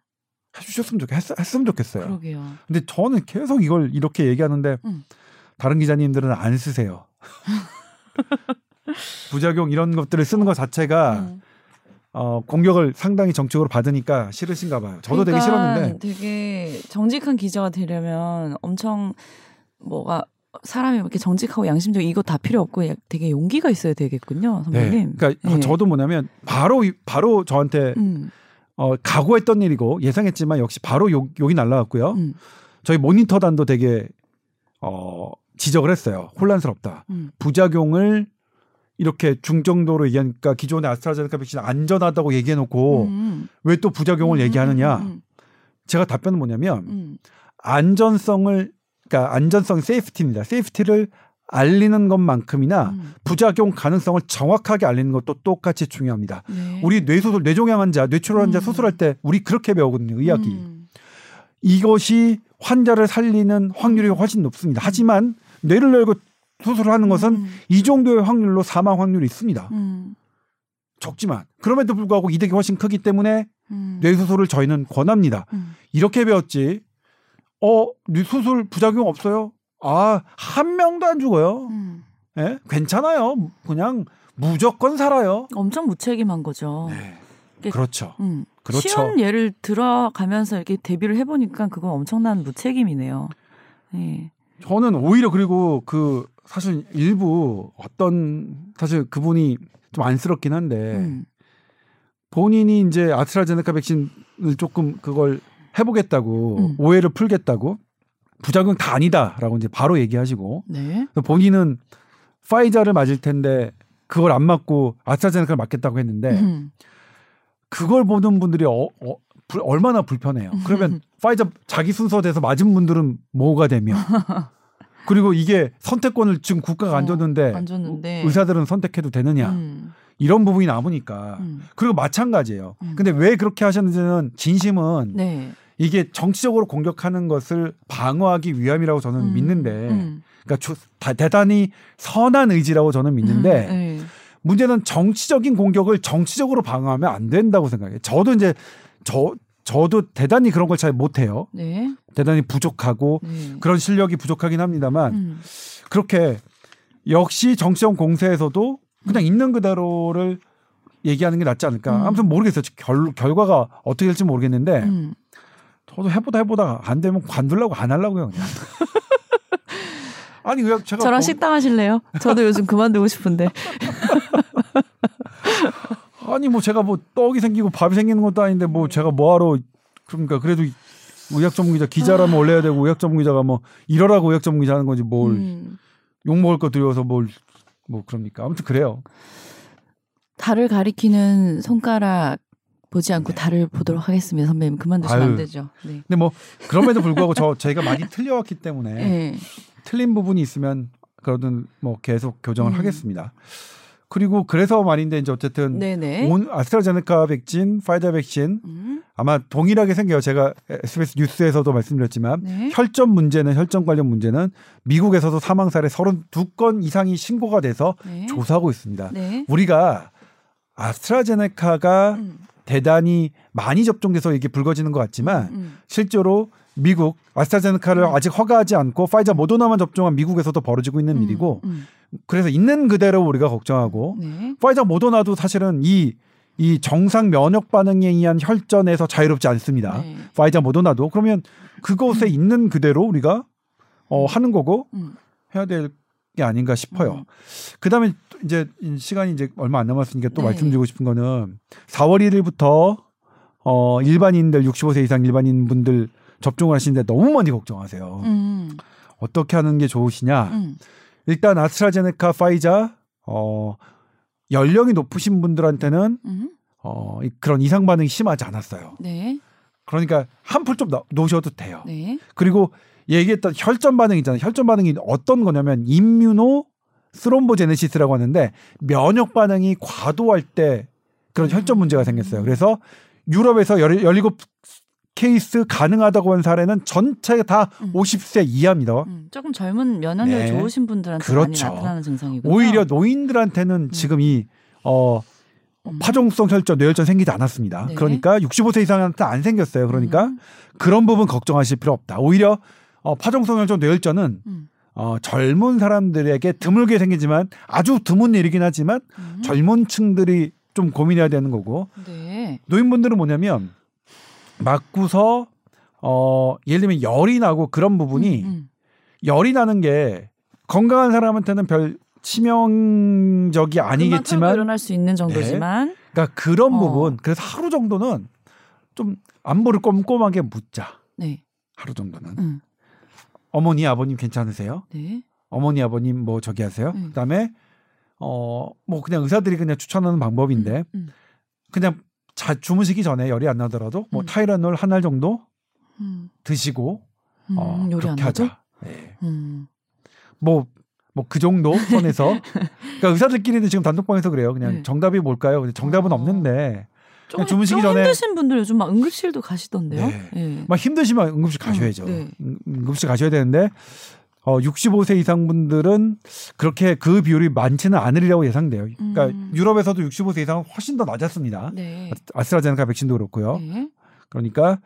해주셨으면 좋겠 했, 했으면 좋겠어요. 그러게요. 근데 저는 계속 이걸 이렇게 얘기하는데 음. 다른 기자님들은 안 쓰세요. 부작용 이런 것들을 쓰는 것 자체가 음. 어, 공격을 상당히 정적으로 받으니까 싫으신가 봐요. 저도 그러니까 되게 싫었는데. 되게 정직한 기자가 되려면 엄청 뭐가 사람이 이렇게 정직하고 양심적 이거 다 필요 없고 되게 용기가 있어야 되겠군요, 선배님. 네. 그러니까 네. 저도 뭐냐면 바로 바로 저한테 음. 어, 각오했던 일이고 예상했지만 역시 바로 욕, 욕이 날라왔고요. 음. 저희 모니터단도 되게 어, 지적을 했어요. 혼란스럽다. 음. 부작용을 이렇게 중정도로 얘기하니까 기존의 아스트라제네카 백신 안전하다고 얘기해놓고 음. 왜또 부작용을 음. 얘기하느냐? 음. 제가 답변은 뭐냐면 음. 안전성을 그러니까 안전성 safety입니다. safety를 알리는 것만큼이나 음. 부작용 가능성을 정확하게 알리는 것도 똑같이 중요합니다. 네. 우리 뇌수술 뇌종양 환자, 뇌출혈 환자 음. 수술할 때 우리 그렇게 배우거든요. 의학이. 음. 이것이 환자를 살리는 확률이 훨씬 높습니다. 하지만 뇌를 열고 수술하는 것은 음. 이 정도의 확률로 사망 확률이 있습니다. 음. 적지만 그럼에도 불구하고 이득이 훨씬 크기 때문에 음. 뇌수술을 저희는 권합니다. 이렇게 배웠지. 어, 뇌수술 부작용 없어요? 아, 한 명도 안 죽어요. 음. 예? 괜찮아요. 그냥 무조건 살아요. 엄청 무책임한 거죠. 네. 그렇죠. 음. 그렇죠. 쉬운 예를 들어가면서 이렇게 데뷔를 해보니까 그건 엄청난 무책임이네요. 네. 저는 오히려 그리고 그 사실 일부 어떤 사실 그분이 좀 안쓰럽긴 한데 음. 본인이 이제 아스트라제네카 백신을 조금 그걸 해보겠다고 음. 오해를 풀겠다고 부작용 다 아니다라고 이제 바로 얘기하시고 네. 본인은 파이자를 맞을 텐데 그걸 안 맞고 아스트라제네카를 맞겠다고 했는데 음. 그걸 보는 분들이 어, 어, 불, 얼마나 불편해요. 그러면 파이자 자기 순서 돼서 맞은 분들은 뭐가 되며 그리고 이게 선택권을 지금 국가가 안 어, 줬는데, 어, 안 줬는데. 의사들은 선택해도 되느냐 음. 이런 부분이 남으니까 음. 그리고 마찬가지예요. 음. 근데 왜 그렇게 하셨는지는 진심은 네. 이게 정치적으로 공격하는 것을 방어하기 위함이라고 저는 음, 믿는데, 음. 그러니까 조, 다, 대단히 선한 의지라고 저는 믿는데, 음, 네. 문제는 정치적인 공격을 정치적으로 방어하면 안 된다고 생각해요. 저도 이제 저 저도 대단히 그런 걸 잘 못해요. 네. 대단히 부족하고 네. 그런 실력이 부족하긴 합니다만 음. 그렇게 역시 정치적 공세에서도 그냥 있는 그대로를 얘기하는 게 낫지 않을까. 음. 아무튼 모르겠어요. 결, 결과가 어떻게 될지 모르겠는데 음. 저도 해보다 해보다 안 되면 관둘라고 안 하려고요 그냥. 아니 왜 제가 저랑 뭐... 식당 하실래요? 저도 요즘 그만두고 싶은데. 아니 뭐 제가 뭐 떡이 생기고 밥이 생기는 것도 아닌데 뭐 제가 뭐하러 그러니까 그래도 의학 전문 기자 기자라면 아. 올려야 되고 의학 전문 기자가 뭐 이러라고 의학 전문 기자 하는 거지 뭘 음. 욕먹을 거 두려워서 뭘 뭐 그럽니까 아무튼 그래요. 달을 가리키는 손가락 보지 않고 네. 달을 보도록 하겠습니다. 선배님 그만 두시면 아유. 안 되죠. 네. 근데 뭐 그럼에도 불구하고 저 저희가 많이 틀려왔기 때문에 네. 틀린 부분이 있으면 그러든 뭐 계속 교정을 음. 하겠습니다. 그리고 그래서 말인데 이제 어쨌든 온 아스트라제네카 백신, 파이자 백신 음. 아마 동일하게 생겨요. 제가 SBS 뉴스에서도 말씀드렸지만 네. 혈전 문제는 혈전 관련 문제는 미국에서도 사망 사례 32건 이상이 신고가 돼서 네. 조사하고 있습니다. 네. 우리가 아스트라제네카가 음. 대단히 많이 접종돼서 이게 불거지는 것 같지만 음, 음. 실제로 미국 아스트라제네카를 음. 아직 허가하지 않고 파이자 모더나만 접종한 미국에서도 벌어지고 있는 음, 일이고 음. 그래서 있는 그대로 우리가 걱정하고 네. 파이자 모더나도 사실은 이이 정상 면역 반응에 의한 혈전에서 자유롭지 않습니다. 네. 파이자 모더나도 그러면 그것에 음. 있는 그대로 우리가 어 하는 거고 해야 될 게 아닌가 싶어요. 그다음에 이제 시간이 이제 얼마 안 남았으니까 또 네. 말씀드리고 싶은 거는 4월 1일부터 어 일반인들 65세 이상 일반인 분들 접종을 하시는데 너무 많이 걱정하세요. 음. 어떻게 하는 게 좋으시냐? 음. 일단 아스트라제네카, 파이자 어 연령이 높으신 분들한테는 음. 어 그런 이상 반응이 심하지 않았어요. 네. 그러니까 한 풀 좀 놓으셔도 돼요. 네. 그리고 얘기했던 혈전 반응 있잖아요. 혈전 반응이 어떤 거냐면 immuno thrombogenesis라고 하는데 면역 반응이 과도할 때 그런 혈전 문제가 생겼어요. 그래서 유럽에서 17 케이스 가능하다고 한 사례는 전체 다 음. 50세 이하입니다. 음, 조금 젊은 면역력 네. 좋으신 분들한테 그렇죠. 많이 나타나는 증상이고요. 오히려 노인들한테는 음. 지금 이 어, 음. 파종성 혈전, 뇌혈전 생기지 않았습니다. 네. 그러니까 65세 이상한테 안 생겼어요. 그러니까 음. 그런 부분 걱정하실 필요 없다. 오히려 어, 파종성 혈전, 뇌혈전은 음. 어, 젊은 사람들에게 드물게 생기지만 아주 드문 일이긴 하지만 젊은 층들이 좀 고민해야 되는 거고. 네. 노인분들은 뭐냐면 맞고서 어 예를 들면 열이 나고 그런 부분이 음, 음. 열이 나는 게 건강한 사람한테는 별 치명적이 아니겠지만 일어날 수 있는 정도지만 네. 그러니까 그런 어. 부분 그래서 하루 정도는 좀 안보를 꼼꼼하게 묻자. 네. 하루 정도는. 음. 어머니 아버님 괜찮으세요? 네. 어머니 아버님 뭐 저기 하세요? 음. 그다음에 어 뭐 그냥 의사들이 그냥 추천하는 방법인데 음, 음. 그냥 자 주무시기 전에 열이 안 나더라도 뭐 음. 타이레놀 한 알 정도 음. 드시고 어 음, 그렇게 하자. 네. 뭐 뭐그 정도 선에서 그러니까 의사들끼리는 지금 단독방에서 그래요. 그냥 네. 정답이 뭘까요? 정답은 어. 없는데 좀, 주무시기 좀 전에 힘드신 분들 요즘 막 응급실도 가시던데요. 네. 네. 막 힘드시면 응급실 가셔야죠. 네. 응급실 가셔야 되는데 어 65세 이상 분들은 그렇게 그 비율이 많지는 않으리라고 예상돼요. 그러니까 음. 유럽에서도 65세 이상은 훨씬 더 낮았습니다. 네. 아스트라제네카 백신도 그렇고요. 네. 그러니까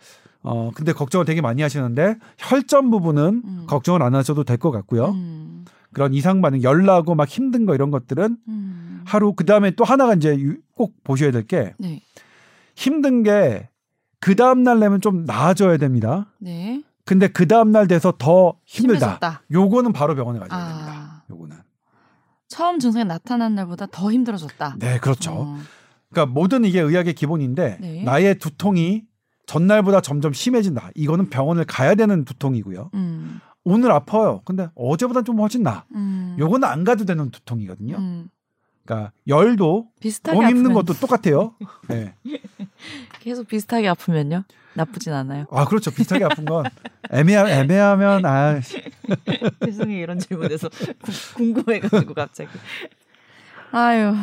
어 근데 걱정을 되게 많이 하시는데 혈전 부분은 음. 걱정을 안 하셔도 될 것 같고요. 음. 그런 이상 반응, 열나고 막 힘든 거 이런 것들은 음. 하루 그 다음에 또 하나가 이제 꼭 보셔야 될게 네. 힘든 게 그 다음 날 내면 좀 나아져야 됩니다. 네. 근데 그 다음 날 돼서 더 힘들다. 힘들었다. 요거는 바로 병원에 가셔야 아. 됩니다. 요거는 처음 증상이 나타난 날보다 더 힘들어졌다. 네, 그렇죠. 어. 그러니까 모든 이게 의학의 기본인데 네. 나의 두통이 전날보다 점점 심해진다. 이거는 병원을 가야 되는 두통이고요. 음. 오늘 아파요. 근데 어제보다 좀 훨씬 나. 음. 요거는 안 가도 되는 두통이거든요. 음. 그러니까 열도 비슷하게 몸 힘든 것도 똑같아요. 네. 계속 비슷하게 아프면요? 나쁘진 않아요. 아 그렇죠. 비슷하게 아픈 건 애매하, 애매하면 아 죄송해요 이런 질문에서 궁금해가지고 갑자기. 아유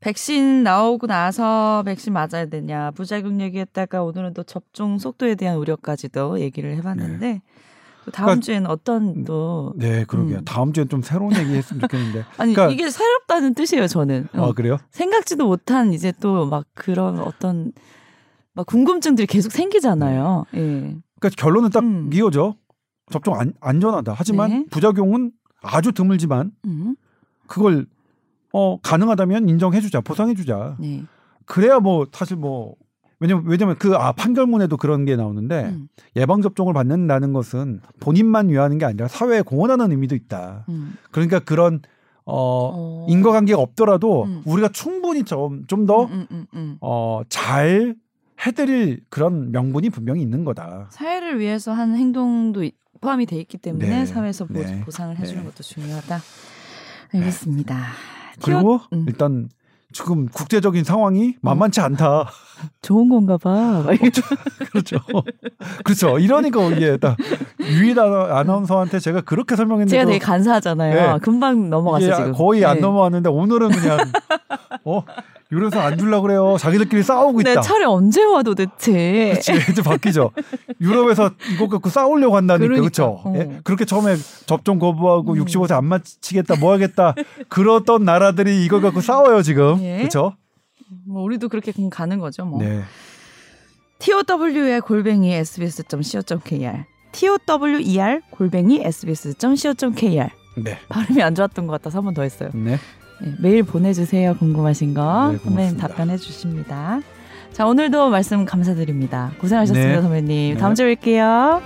백신 나오고 나서 백신 맞아야 되냐 부작용 얘기했다가 오늘은 또 접종 속도에 대한 우려까지도 얘기를 해봤는데. 네. 다음 그러니까, 주에는 어떤 또 네, 그러게요. 음. 다음 주엔 좀 새로운 얘기 했으면 좋겠는데. 아니, 그러니까, 이게 새롭다는 뜻이에요, 저는. 아, 그래요? 생각지도 못한 이제 또 막 그런 어떤 막 궁금증들이 계속 생기잖아요. 네. 예. 그러니까 결론은 딱 음. 이거죠. 접종 안, 안전하다. 하지만 네. 부작용은 아주 드물지만 음. 그걸 어 가능하다면 인정해 주자, 보상해 주자. 네. 그래야 뭐 사실 뭐 왜냐면 왜냐면 그 아 판결문에도 그런 게 나오는데 음. 예방 접종을 받는다는 것은 본인만 위하는 게 아니라 사회에 공헌하는 의미도 있다. 음. 그러니까 그런 어, 어. 인과관계가 없더라도 음. 우리가 충분히 좀 좀더 음, 음, 음, 어, 잘 해드릴 그런 명분이 분명히 있는 거다. 사회를 위해서 하는 행동도 포함이 돼 있기 때문에 네. 사회에서 네. 보상을 해주는 네. 것도 중요하다. 알겠습니다. 그리고 일단 지금 국제적인 상황이 만만치 않다. 좋은 건가 봐. 그렇죠. 그렇죠. 이러니까 이게 딱 유일 아나운서한테 제가 그렇게 설명했는데 제가 되게 간사하잖아요. 네. 금방 넘어갔어요. 지금. 거의 안 네. 넘어왔는데 오늘은 그냥 어 유럽에서 안 줄라 그래요. 자기들끼리 싸우고 있다. 내 차례 언제 와 도대체. 그렇지. 이제 바뀌죠. 유럽에서 이거 갖고 싸우려고 한다니까. 그렇죠. 어. 예? 그렇게 처음에 접종 거부하고 음. 65세 안 마치겠다 뭐 하겠다 그러던 나라들이 이거 갖고 싸워요 지금. 예? 그렇죠? 뭐 우리도 그렇게 가는 거죠, 뭐. 네. TOW의 골뱅이 sbs.co.kr TOWER 골뱅이 sbs.co.kr 네. 발음이 안 좋았던 것 같아서 한 번 더 했어요. 네. 네, 메일 보내주세요. 궁금하신 거. 네, 선배님 답변해 주십니다. 자, 오늘도 말씀 감사드립니다. 고생하셨습니다, 네. 선배님. 다음 주에 뵐게요.